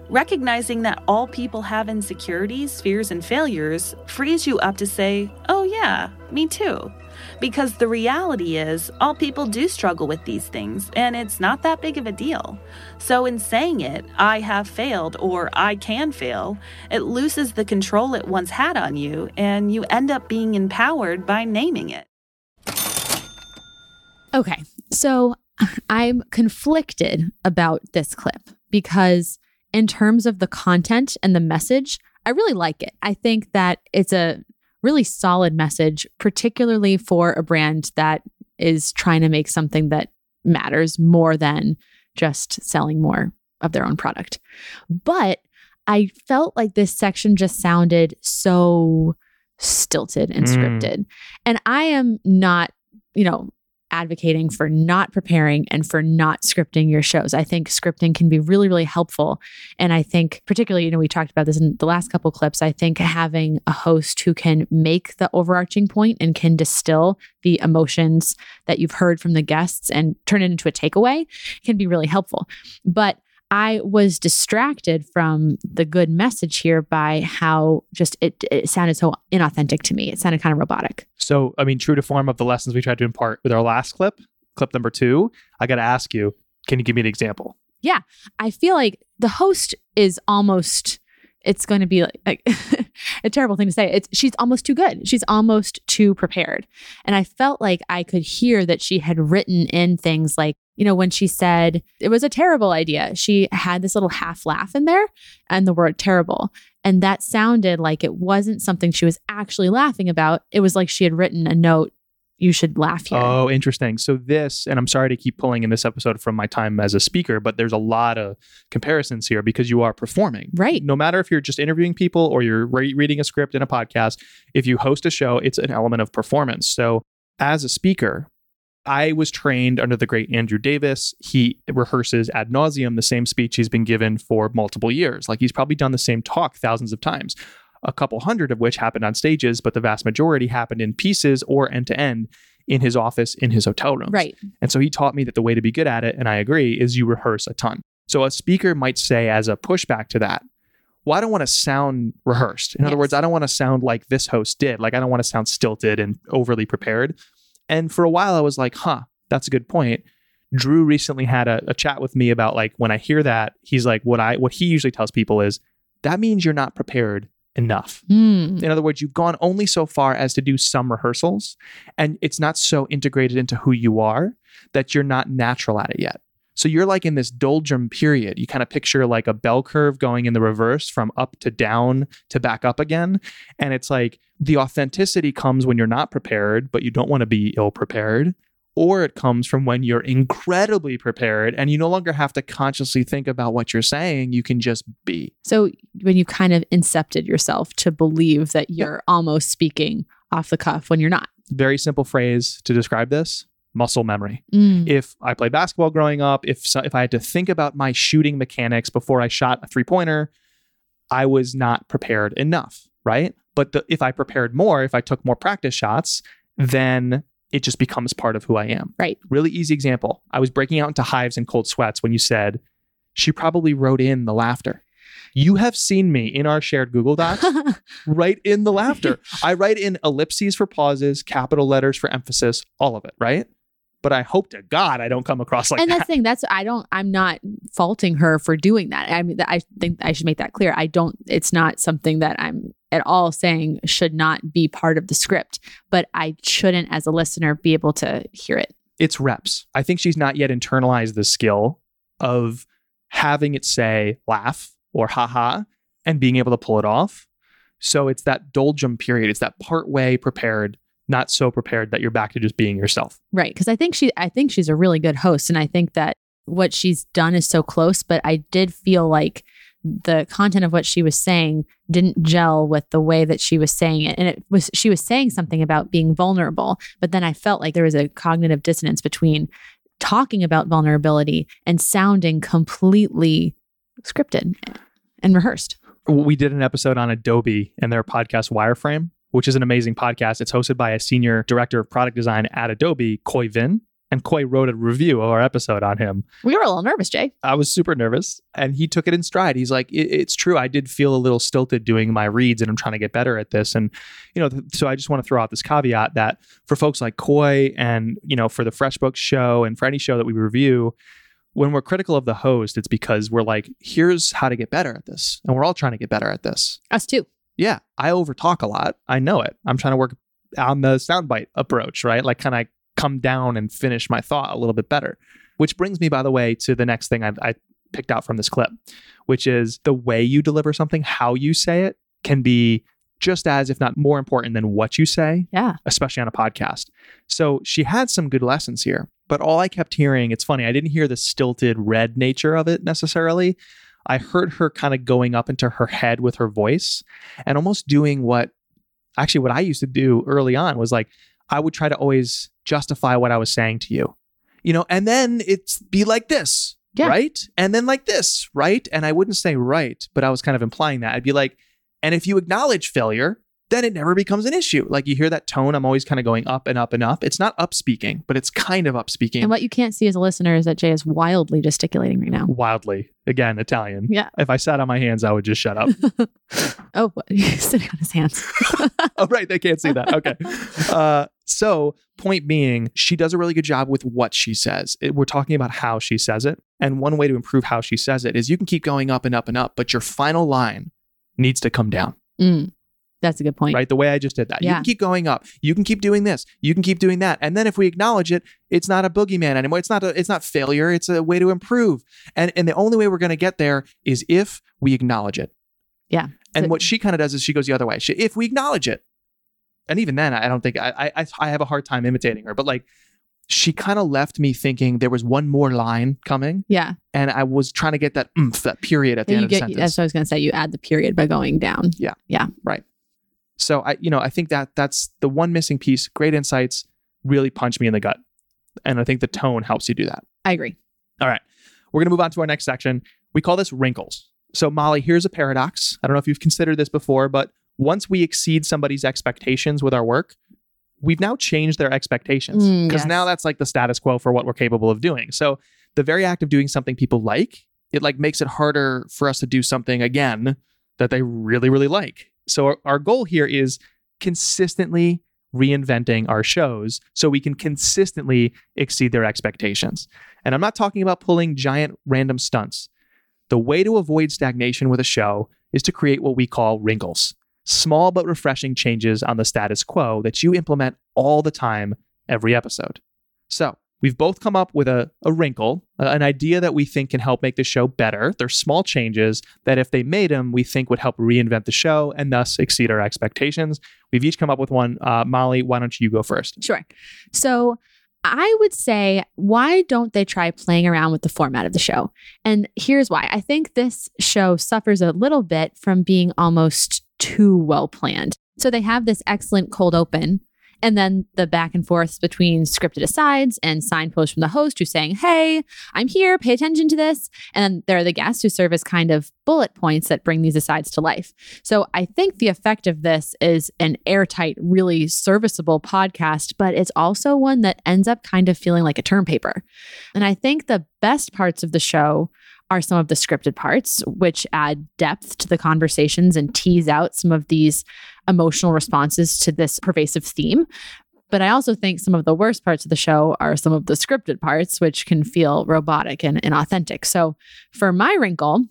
Recognizing that all people have insecurities, fears, and failures frees you up to say, oh, yeah, me too. Because the reality is, all people do struggle with these things, and it's not that big of a deal. So, in saying it, I have failed or I can fail, it loses the control it once had on you, and you end up being empowered by naming it. Okay. So I'm conflicted about this clip because, in terms of the content and the message, I really like it. I think that it's a really solid message, particularly for a brand that is trying to make something that matters more than just selling more of their own product. But I felt like this section just sounded so stilted and Mm. scripted. And I am not, you know, advocating for not preparing and for not scripting your shows. I think scripting can be really, really helpful. And I think, particularly, you know, we talked about this in the last couple clips. I think having a host who can make the overarching point and can distill the emotions that you've heard from the guests and turn it into a takeaway can be really helpful. But I was distracted from the good message here by how just it, it sounded so inauthentic to me. It sounded kind of robotic. So, I mean, true to form of the lessons we tried to impart with our last clip, clip number two, I got to ask you, can you give me an example? Yeah. I feel like the host is almost it's going to be like, like a terrible thing to say. It's she's almost too good. She's almost too prepared. And I felt like I could hear that she had written in things like, you know, when she said it was a terrible idea, she had this little half laugh in there and the word terrible. And that sounded like it wasn't something she was actually laughing about. It was like she had written a note you should laugh here. Oh, interesting. So this, and I'm sorry to keep pulling in this episode from my time as a speaker, but there's a lot of comparisons here because you are performing. Right. No matter if you're just interviewing people or you're re- reading a script in a podcast, if you host a show, it's an element of performance. So as a speaker, I was trained under the great Andrew Davis. He rehearses ad nauseum the same speech he's been given for multiple years. Like he's probably done the same talk thousands of times a couple hundred of which happened on stages, but the vast majority happened in pieces or end to end in his office in his hotel rooms. Right. And so he taught me that the way to be good at it, and I agree, is you rehearse a ton. So a speaker might say as a pushback to that, well, I don't want to sound rehearsed. In other words, I don't want to sound like this host did. Like I don't want to sound stilted and overly prepared. And for a while I was like, huh, that's a good point. Drew recently had a, a chat with me about like when I hear that, he's like, what I what he usually tells people is that means you're not prepared enough. Hmm. In other words, you've gone only so far as to do some rehearsals, and it's not so integrated into who you are that you're not natural at it yet. So you're like in this doldrum period. You kind of picture like a bell curve going in the reverse from up to down to back up again. And it's like the authenticity comes when you're not prepared, but you don't want to be ill prepared. Or it comes from when you're incredibly prepared and you no longer have to consciously think about what you're saying. You can just be. So when you kind of incepted yourself to believe that you're almost speaking off the cuff when you're not. Very simple phrase to describe this muscle memory. Mm. if I played basketball growing up, if so, if I had to think about my shooting mechanics before I shot a three pointer, I was not prepared enough, right? But the, if I prepared more, if I took more practice shots, then it just becomes part of who I am. Right. Really easy example. I was breaking out into hives and cold sweats when you said she probably wrote in the laughter. You have seen me in our shared Google Docs write in the laughter. I write in ellipses for pauses, capital letters for emphasis, all of it, right? But I hope to God I don't come across like that. and that's that. the thing. That's I don't. I'm not faulting her for doing that. I mean, I think I should make that clear. I don't. It's not something that I'm at all saying should not be part of the script. But I shouldn't, as a listener, be able to hear it. It's reps. I think she's not yet internalized the skill of having it say laugh or haha and being able to pull it off. So it's that doldrum period. It's that part way prepared, not so prepared that you're back to just being yourself. Right. Because I think she. I think she's a really good host, and I think that what she's done is so close. But I did feel like the content of what she was saying didn't gel with the way that she was saying it and it was she was saying something about being vulnerable but then i felt like there was a cognitive dissonance between talking about vulnerability and sounding completely scripted and rehearsed we did an episode on Adobe and their podcast Wireframe, which is an amazing podcast. It's hosted by a senior director of product design at Adobe, Khoi Vinh. And Khoi wrote a review of our episode on him. we were a little nervous jay I was super nervous and he took it in stride. He's like, it's true. I did feel a little stilted doing my reads and I'm trying to get better at this. And, you know, th- so I just want to throw out this caveat that for folks like Khoi and, you know, for the FreshBooks show and for any show that we review, when we're critical of the host, it's because we're like, here's how to get better at this. And we're all trying to get better at this. us too Yeah, I overtalk a lot. I know it. I'm trying to work on the soundbite approach, right? Like, can I come down and finish my thought a little bit better. Which brings me, by the way, to the next thing I, I picked out from this clip, which is the way you deliver something, how you say it, can be just as, if not more important than what you say, yeah especially on a podcast. So she had some good lessons here, but all I kept hearing, it's funny, I didn't hear the stilted read nature of it necessarily. I heard her kind of going up into her head with her voice and almost doing what actually what I used to do early on was like I would try to always justify what I was saying to you. You know, and then it's be like this, Yeah. right? And then like this, right? And I wouldn't say right, but I was kind of implying that. I'd be like, and if you acknowledge failure, then it never becomes an issue. Like you hear that tone, I'm always kind of going up and up and up. It's not up speaking, but it's kind of up speaking and what you can't see as a listener is that jay is wildly gesticulating right now wildly. Again, Italian. yeah If I sat on my hands, I would just shut up. oh what? he's sitting on his hands oh, right. They can't see that. Okay. Uh, so, point being, she does a really good job with what she says. It- we're talking about how she says it. And one way to improve how she says it is you can keep going up and up and up, but your final line needs to come down. Mm, that's a good point. right? The way I just did that. Yeah. You Yeah. can keep going up. You can keep doing this. You can keep doing that. And then if we acknowledge it, it's not a boogeyman anymore. It's not a, it's not failure. It's a way to improve. And and the only way we're going to get there is if we acknowledge it. Yeah. And So- what she kind of does is she goes the other way. She, if we acknowledge it, and even then, I don't think I I I have a hard time imitating her. But like, she kind of left me thinking there was one more line coming, Yeah. and I was trying to get that oomph, that period at the You end of the sentence. that's what I was going to say. You add the period by going down. So I, you know, I think that that's the one missing piece. Great insights really punch me in the gut, and I think the tone helps you do that. I agree. All right, we're gonna move on to our next section. We call this wrinkles. So Molly, here's a paradox. I don't know if you've considered this before, but once we exceed somebody's expectations with our work, we've now changed their expectations Mm, because yes. now that's like the status quo for what we're capable of doing. So the very act of doing something people like, it like makes it harder for us to do something again that they really really like. So our, our goal here is consistently reinventing our shows so we can consistently exceed their expectations. And I'm not talking about pulling giant random stunts. The way to avoid stagnation with a show is to create what we call wrinkles small but refreshing changes on the status quo that you implement all the time, every episode. So, we've both come up with a, a wrinkle, uh, an idea that we think can help make the show better. They're small changes that, if they made them, we think would help reinvent the show and thus exceed our expectations. We've each come up with one. Uh, Molly, why don't you go first? Sure. So I would say, why don't they try playing around with the format of the show? And here's why. I think this show suffers a little bit from being almost too well planned. So they have this excellent cold open. And then the back and forths between scripted asides and signposts from the host who's saying, Hey, I'm here, pay attention to this. And then there are the guests who serve as kind of bullet points that bring these asides to life. So I think the effect of this is an airtight, really serviceable podcast, but it's also one that ends up kind of feeling like a term paper. And I think the best parts of the show are some of the scripted parts, which add depth to the conversations and tease out some of these emotional responses to this pervasive theme. But I also think some of the worst parts of the show are some of the scripted parts, which can feel robotic and inauthentic. So for my wrinkle,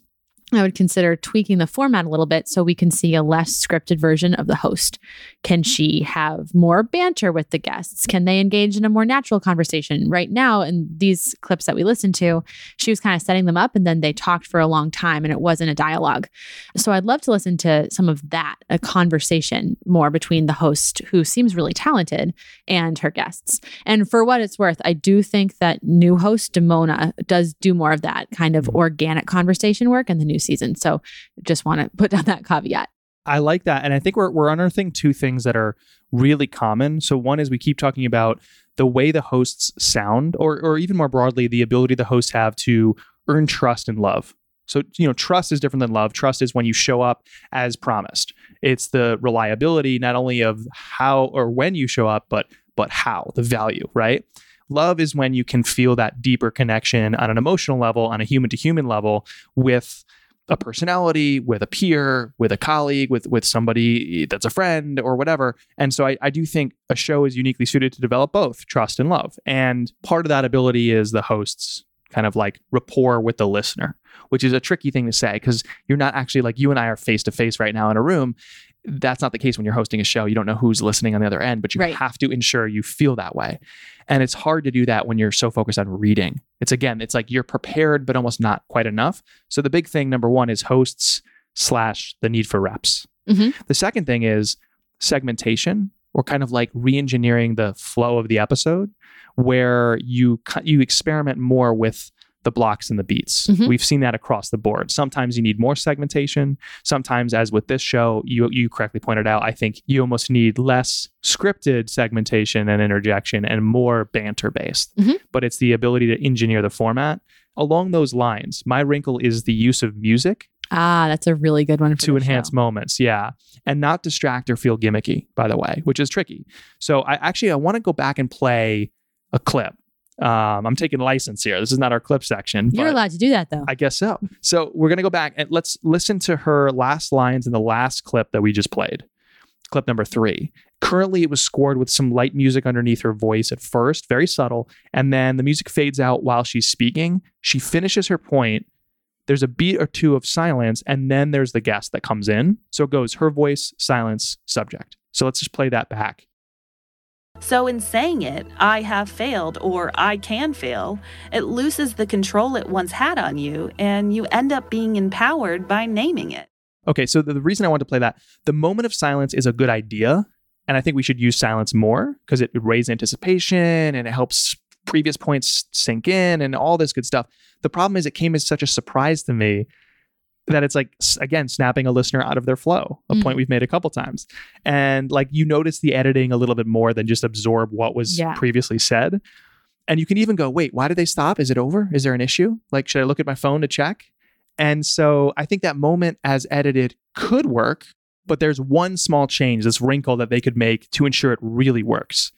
I would consider tweaking the format a little bit so we can see a less scripted version of the host. Can she have more banter with the guests? Can they engage in a more natural conversation? Right now, in these clips that we listened to, she was kind of setting them up and then they talked for a long time and it wasn't a dialogue. So I'd love to listen to some of that, a conversation more between the host, who seems really talented, and her guests. And for what it's worth, I do think that new host Demona does do more of that kind of mm-hmm. organic conversation work in the new season. So just want to put down that caveat. I like that. And I think we're, we're unearthing two things that are really common. So, one is we keep talking about the way the hosts sound, or, or even more broadly, the ability the hosts have to earn trust and love. So, you know, trust is different than love. Trust is when you show up as promised. It's the reliability not only of how or when you show up, but but how, the value, right? Love is when you can feel that deeper connection on an emotional level, on a human to human level with a personality, with a peer, with a colleague, with with somebody that's a friend or whatever. And so I, I do think a show is uniquely suited to develop both trust and love. And part of that ability is the host's kind of like rapport with the listener, which is a tricky thing to say because you're not actually like you and I are face to face right now in a room. That's not the case when you're hosting a show. You don't know who's listening on the other end, but you Right. have to ensure you feel that way. And it's hard to do that when you're so focused on reading. It's again, it's like you're prepared, but almost not quite enough. So the big thing, number one, is hosts slash the need for reps. Mhm. The second thing is segmentation or kind of like re-engineering the flow of the episode where you you experiment more with the blocks and the beats. Mhm. We've seen that across the board. Sometimes you need more segmentation. Sometimes, as with this show, you you correctly pointed out, I think you almost need less scripted segmentation and interjection and more banter based. Mhm. But it's the ability to engineer the format. Along those lines, my wrinkle is the use of music Ah, that's a really good one to enhance show. moments yeah and not distract or feel gimmicky by the way which is tricky so i actually i want to go back and play a clip um, i'm taking license here this is not our clip section You're allowed to do that though. i guess so so we're going to go back and let's listen to her last lines in the last clip that we just played clip number three currently it was scored with some light music underneath her voice at first very subtle and then the music fades out while she's speaking she finishes her point there's a beat or two of silence, and then there's the guest that comes in. So it goes her voice, silence, subject. So let's just play that back. So, in saying it, I have failed or I can fail, it loses the control it once had on you, and you end up being empowered by naming it. Okay, so the, reason I want to play that, the moment of silence is a good idea. And I think we should use silence more because it raises anticipation and it helps previous points sink in and all this good stuff. The problem is it came as such a surprise to me that it's like again snapping a listener out of their flow a mm. point we've made a couple times. And like you notice the editing a little bit more than just absorb what was yeah. previously said. And you can even go wait why did they stop? Is it over? Is there an issue? Like should i look at my phone to check? And so i think that moment as edited could work but there's one small change this wrinkle that they could make to ensure it really works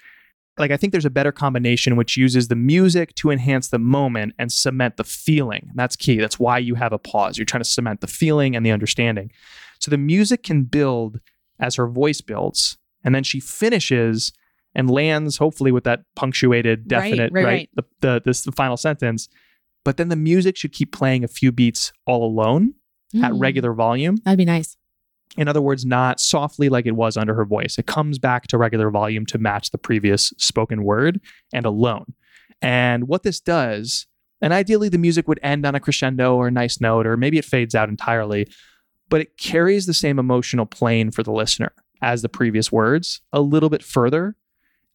like I think there's a better combination which uses the music to enhance the moment and cement the feeling. That's key. That's why you have a pause. You're trying to cement the feeling and the understanding. So the music can build as her voice builds, and then she finishes and lands hopefully with that punctuated, definite, right, right, right. The, the this the final sentence. But then the music should keep playing a few beats all alone mm. at regular volume. That'd be nice. In other words, not softly like it was under her voice. It comes back to regular volume to match the previous spoken word and alone. And what this does, and ideally the music would end on a crescendo or a nice note, or maybe it fades out entirely, but it carries the same emotional plane for the listener as the previous words a little bit further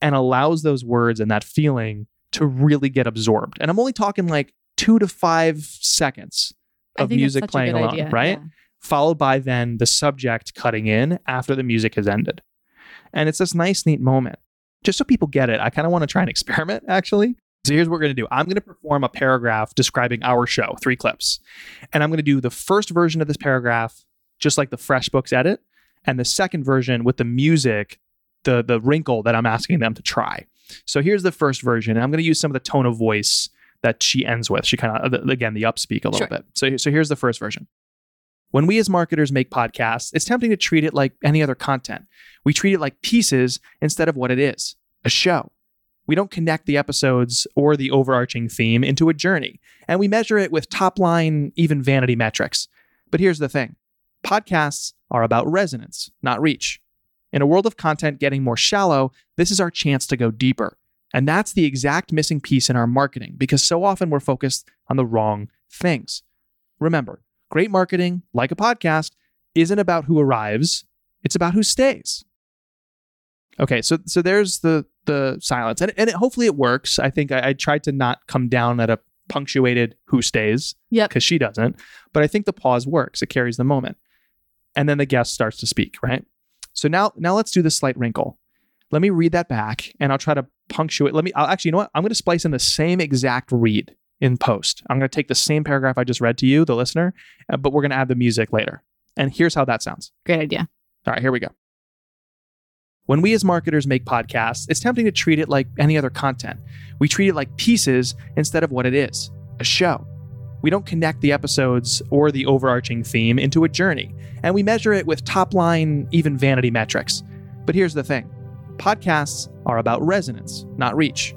and allows those words and that feeling to really get absorbed. And I'm only talking like two to five seconds of music playing alone, idea. right? Yeah followed by then the subject cutting in after the music has ended. And it's this nice, neat moment. Just so people get it, I kind of want to try and experiment actually. So here's what we're going to do I'm going to perform a paragraph describing our show, three clips. And I'm going to do the first version of this paragraph, just like the FreshBooks edit, and the second version with the music, the, the wrinkle that I'm asking them to try. So here's the first version. And I'm going to use some of the tone of voice that she ends with. She kind of, again, the upspeak a little sure. bit. So, so here's the first version. When we as marketers make podcasts, it's tempting to treat it like any other content. We treat it like pieces instead of what it is a show. We don't connect the episodes or the overarching theme into a journey, and we measure it with top line, even vanity metrics. But here's the thing podcasts are about resonance, not reach. In a world of content getting more shallow, this is our chance to go deeper. And that's the exact missing piece in our marketing because so often we're focused on the wrong things. Remember, Great marketing, like a podcast, isn't about who arrives, it's about who stays. Okay, so so there's the the silence, and and it, hopefully it works. I think I, I, tried to not come down at a punctuated who stays, yep, because she doesn't. But I think the pause works; it carries the moment, and then the guest starts to speak. Right. So now now let's do the slight wrinkle. Let me read that back, and I'll try to punctuate. Let me. I'll actually, you know what? I'm going to splice in the same exact read in post. I'm going to take the same paragraph I just read to you, the listener, uh, but we're going to add the music later. And here's how that sounds. Great idea. All right, here we go. When we as marketers make podcasts, it's tempting to treat it like any other content. We treat it like pieces instead of what it is a show. We don't connect the episodes or the overarching theme into a journey, and we measure it with top line, even vanity metrics. But here's the thing podcasts are about resonance, not reach.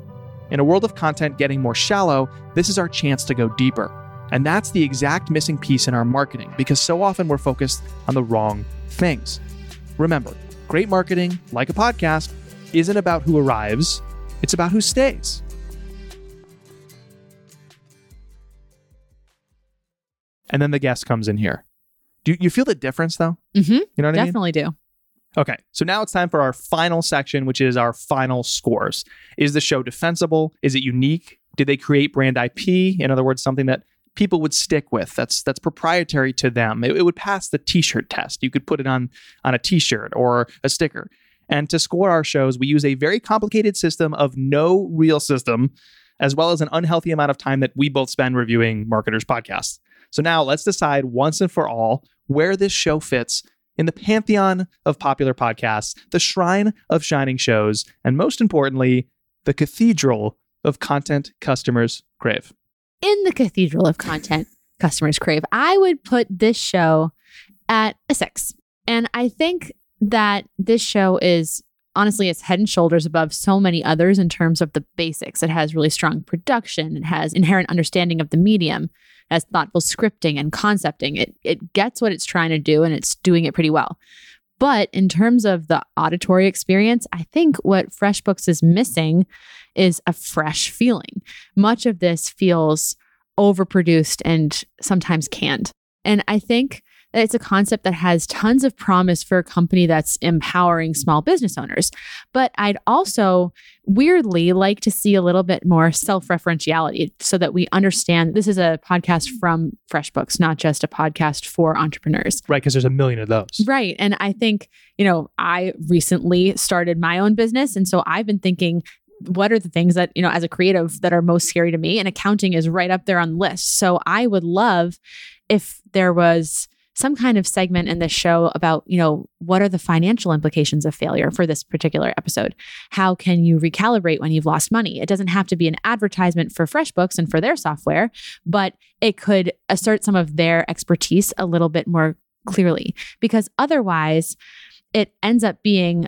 In a world of content getting more shallow, this is our chance to go deeper. And that's the exact missing piece in our marketing because so often we're focused on the wrong things. Remember, great marketing, like a podcast, isn't about who arrives, it's about who stays. And then the guest comes in here. Do you feel the difference though? Mm-hmm. You know what Definitely I mean? Definitely do. Okay, so now it's time for our final section, which is our final scores. Is the show defensible? Is it unique? Did they create brand IP? In other words, something that people would stick with that's that's proprietary to them. It, it would pass the T-shirt test. You could put it on on a T-shirt or a sticker. And to score our shows, we use a very complicated system of no real system, as well as an unhealthy amount of time that we both spend reviewing marketers' podcasts. So now let's decide once and for all where this show fits in the pantheon of popular podcasts, the shrine of shining shows, and most importantly, the cathedral of content customers crave. In the cathedral of content customers crave, I would put this show at a six. And I think that this show is honestly, it's head and shoulders above so many others in terms of the basics. It has really strong production, it has inherent understanding of the medium, it has thoughtful scripting and concepting. It, it gets what it's trying to do and it's doing it pretty well. But in terms of the auditory experience, I think what FreshBooks is missing is a fresh feeling. Much of this feels overproduced and sometimes canned. And I think it's a concept that has tons of promise for a company that's empowering small business owners. But I'd also weirdly like to see a little bit more self referentiality so that we understand this is a podcast from FreshBooks, not just a podcast for entrepreneurs. Right. Because there's a million of those. Right. And I think, you know, I recently started my own business. And so I've been thinking, what are the things that, you know, as a creative that are most scary to me? And accounting is right up there on the list. So I would love if there was some kind of segment in this show about, you know, what are the financial implications of failure for this particular episode? How can you recalibrate when you've lost money? It doesn't have to be an advertisement for FreshBooks and for their software, but it could assert some of their expertise a little bit more clearly because otherwise it ends up being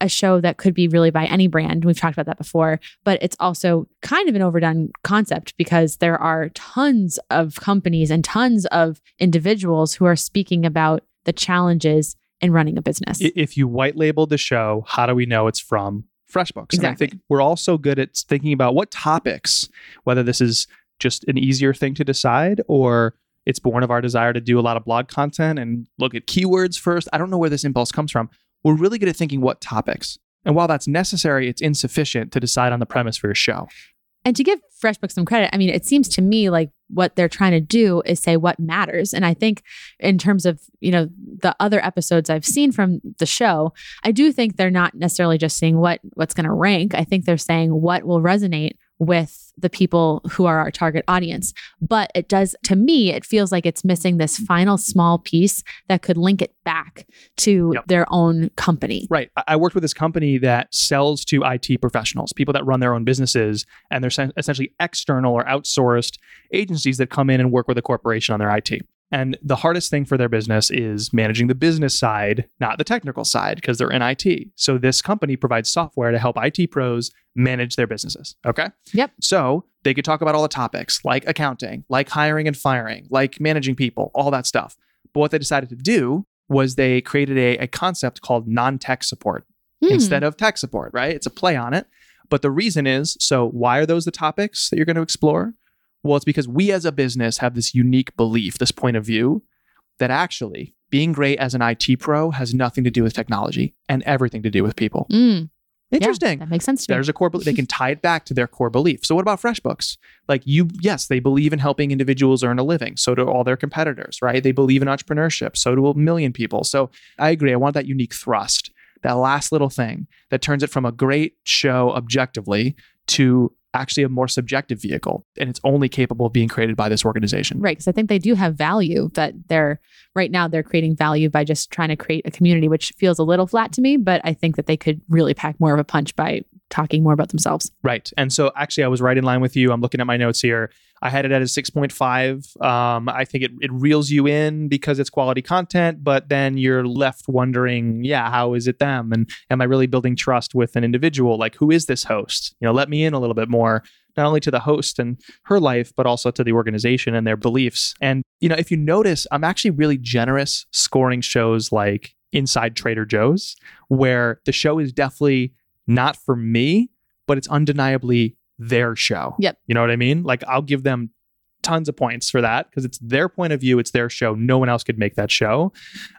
a show that could be really by any brand. We've talked about that before, but it's also kind of an overdone concept because there are tons of companies and tons of individuals who are speaking about the challenges in running a business. If you white label the show, how do we know it's from FreshBooks? Exactly. And I think we're also good at thinking about what topics, whether this is just an easier thing to decide or it's born of our desire to do a lot of blog content and look at keywords first. I don't know where this impulse comes from we're really good at thinking what topics. And while that's necessary, it's insufficient to decide on the premise for your show. And to give FreshBooks some credit, I mean, it seems to me like what they're trying to do is say what matters. And I think in terms of, you know, the other episodes I've seen from the show, I do think they're not necessarily just saying what what's going to rank. I think they're saying what will resonate with the people who are our target audience. But it does, to me, it feels like it's missing this final small piece that could link it back to Yep. their own company. Right. I- I worked with this company that sells to IT professionals, people that run their own businesses, and they're essentially external or outsourced agencies that come in and work with a corporation on their IT. And the hardest thing for their business is managing the business side, not the technical side, because they're in IT. So this company provides software to help IT pros manage their businesses. Okay. Yep. So they could talk about all the topics like accounting, like hiring and firing, like managing people, all that stuff. But what they decided to do was they created a, a concept called non tech support Hmm. instead of tech support, right? It's a play on it. But the reason is so why are those the topics that you're going to explore? Well, it's because we as a business have this unique belief, this point of view that actually being great as an IT pro has nothing to do with technology and everything to do with people. Mm, yeah, Interesting. that makes sense to me. There's a core belief. They can tie it back to their core belief. So what about FreshBooks? Like you, yes, they believe in helping individuals earn a living. So do all their competitors, right? They believe in entrepreneurship. So do a million people. So I agree. I want that unique thrust, that last little thing that turns it from a great show objectively to actually a more subjective vehicle. And it's only capable of being created by this organization. Right. Because I think they do have value that they're right now they're creating value by just trying to create a community, which feels a little flat to me, but I think that they could really pack more of a punch by talking more about themselves. Right. And so actually, I was right in line with you. I'm looking at my notes here. I had it at a 6.5. Um, I think it, it reels you in because it's quality content, but then you're left wondering, yeah, how is it them? And am I really building trust with an individual? Like, who is this host? You know, let me in a little bit more, not only to the host and her life, but also to the organization and their beliefs. And, you know, if you notice, I'm actually really generous scoring shows like Inside Trader Joe's, where the show is definitely not for me, but it's undeniably their show. Yep. You know what I mean? Like I'll give them tons of points for that because it's their point of view, it's their show. No one else could make that show.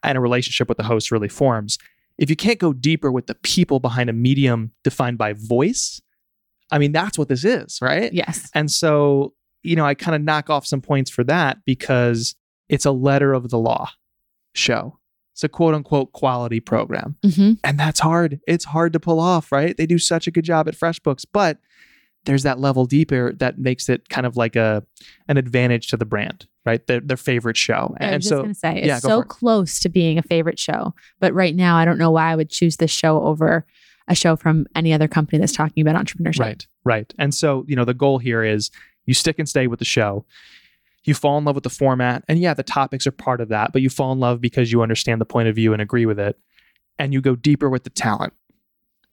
And a relationship with the host really forms. If you can't go deeper with the people behind a medium defined by voice, I mean, that's what this is, right? Yes. And so, you know, I kind of knock off some points for that because it's a letter of the law show. It's a quote unquote quality program. hmm And that's hard. It's hard to pull off, right? They do such a good job at FreshBooks, but there's that level deeper that makes it kind of like a an advantage to the brand, right? Their, their favorite show. I And was just so going to say, it's yeah, go so close to being a favorite show. But right now, I don't know why I would choose this show over a show from any other company that's talking about entrepreneurship. Right, right. And so, you know, the goal here is you stick and stay with the show. You fall in love with the format. And yeah, the topics are part of that, but you fall in love because you understand the point of view and agree with it. And you go deeper with the talent.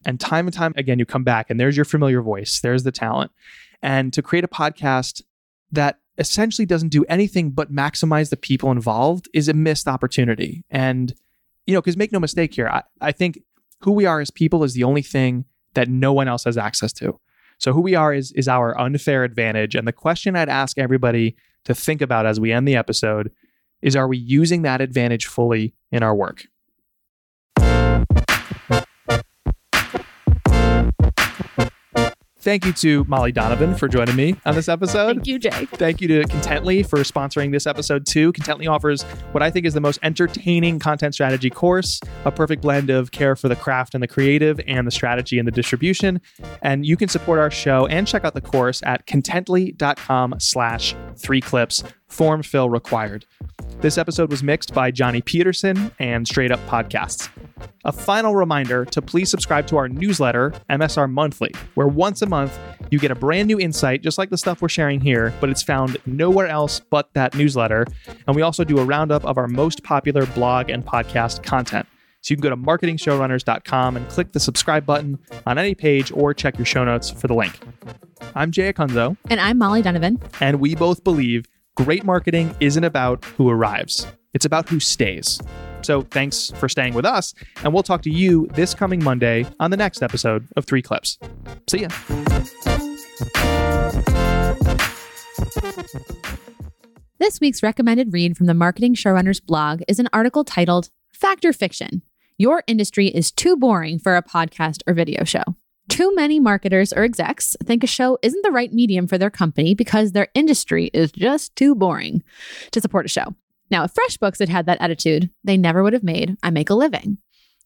And time and time again, you come back and there's your familiar voice, there's the talent. And to create a podcast that essentially doesn't do anything but maximize the people involved is a missed opportunity. And, you know, because make no mistake here, I, I think who we are as people is the only thing that no one else has access to. So who we are is is our unfair advantage. And the question I'd ask everybody to think about as we end the episode is are we using that advantage fully in our work? Thank you to Molly Donovan for joining me on this episode. Thank you, Jay. Thank you to Contently for sponsoring this episode too. Contently offers what I think is the most entertaining content strategy course, a perfect blend of care for the craft and the creative and the strategy and the distribution. And you can support our show and check out the course at contently.com slash three clips, form fill required. This episode was mixed by Johnny Peterson and Straight Up Podcasts. A final reminder to please subscribe to our newsletter, MSR Monthly, where once a month you get a brand new insight, just like the stuff we're sharing here, but it's found nowhere else but that newsletter. And we also do a roundup of our most popular blog and podcast content. So you can go to marketingshowrunners.com and click the subscribe button on any page or check your show notes for the link. I'm Jay Acunzo. And I'm Molly Donovan. and we both believe great marketing isn't about who arrives, it's about who stays. So thanks for staying with us, and we'll talk to you this coming Monday on the next episode of Three Clips. See ya. This week's recommended read from the Marketing Showrunners blog is an article titled Fact or Fiction Your Industry is Too Boring for a Podcast or Video Show. Too many marketers or execs think a show isn't the right medium for their company because their industry is just too boring to support a show. Now, if FreshBooks had had that attitude, they never would have made I Make a Living.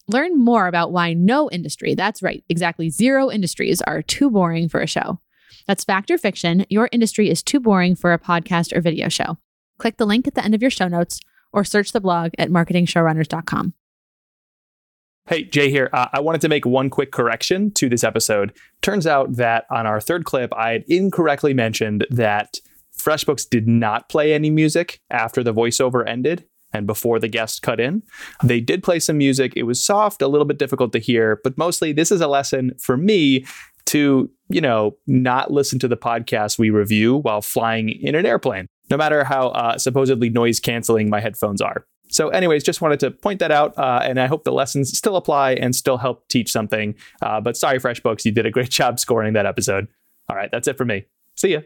Learn more about why no industry, that's right, exactly zero industries, are too boring for a show. That's fact or Fiction. Your industry is too boring for a podcast or video show. Click the link at the end of your show notes or search the blog at marketingshowrunners.com. Hey, Jay here. Uh, I wanted to make one quick correction to this episode. Turns out that on our third clip, I had incorrectly mentioned that FreshBooks did not play any music after the voiceover ended and before the guest cut in. They did play some music. It was soft, a little bit difficult to hear, but mostly this is a lesson for me to, you know, not listen to the podcast we review while flying in an airplane, no matter how uh, supposedly noise canceling my headphones are. So, anyways, just wanted to point that out, uh, and I hope the lessons still apply and still help teach something. Uh, but sorry, FreshBooks, you did a great job scoring that episode. All right, that's it for me. See ya.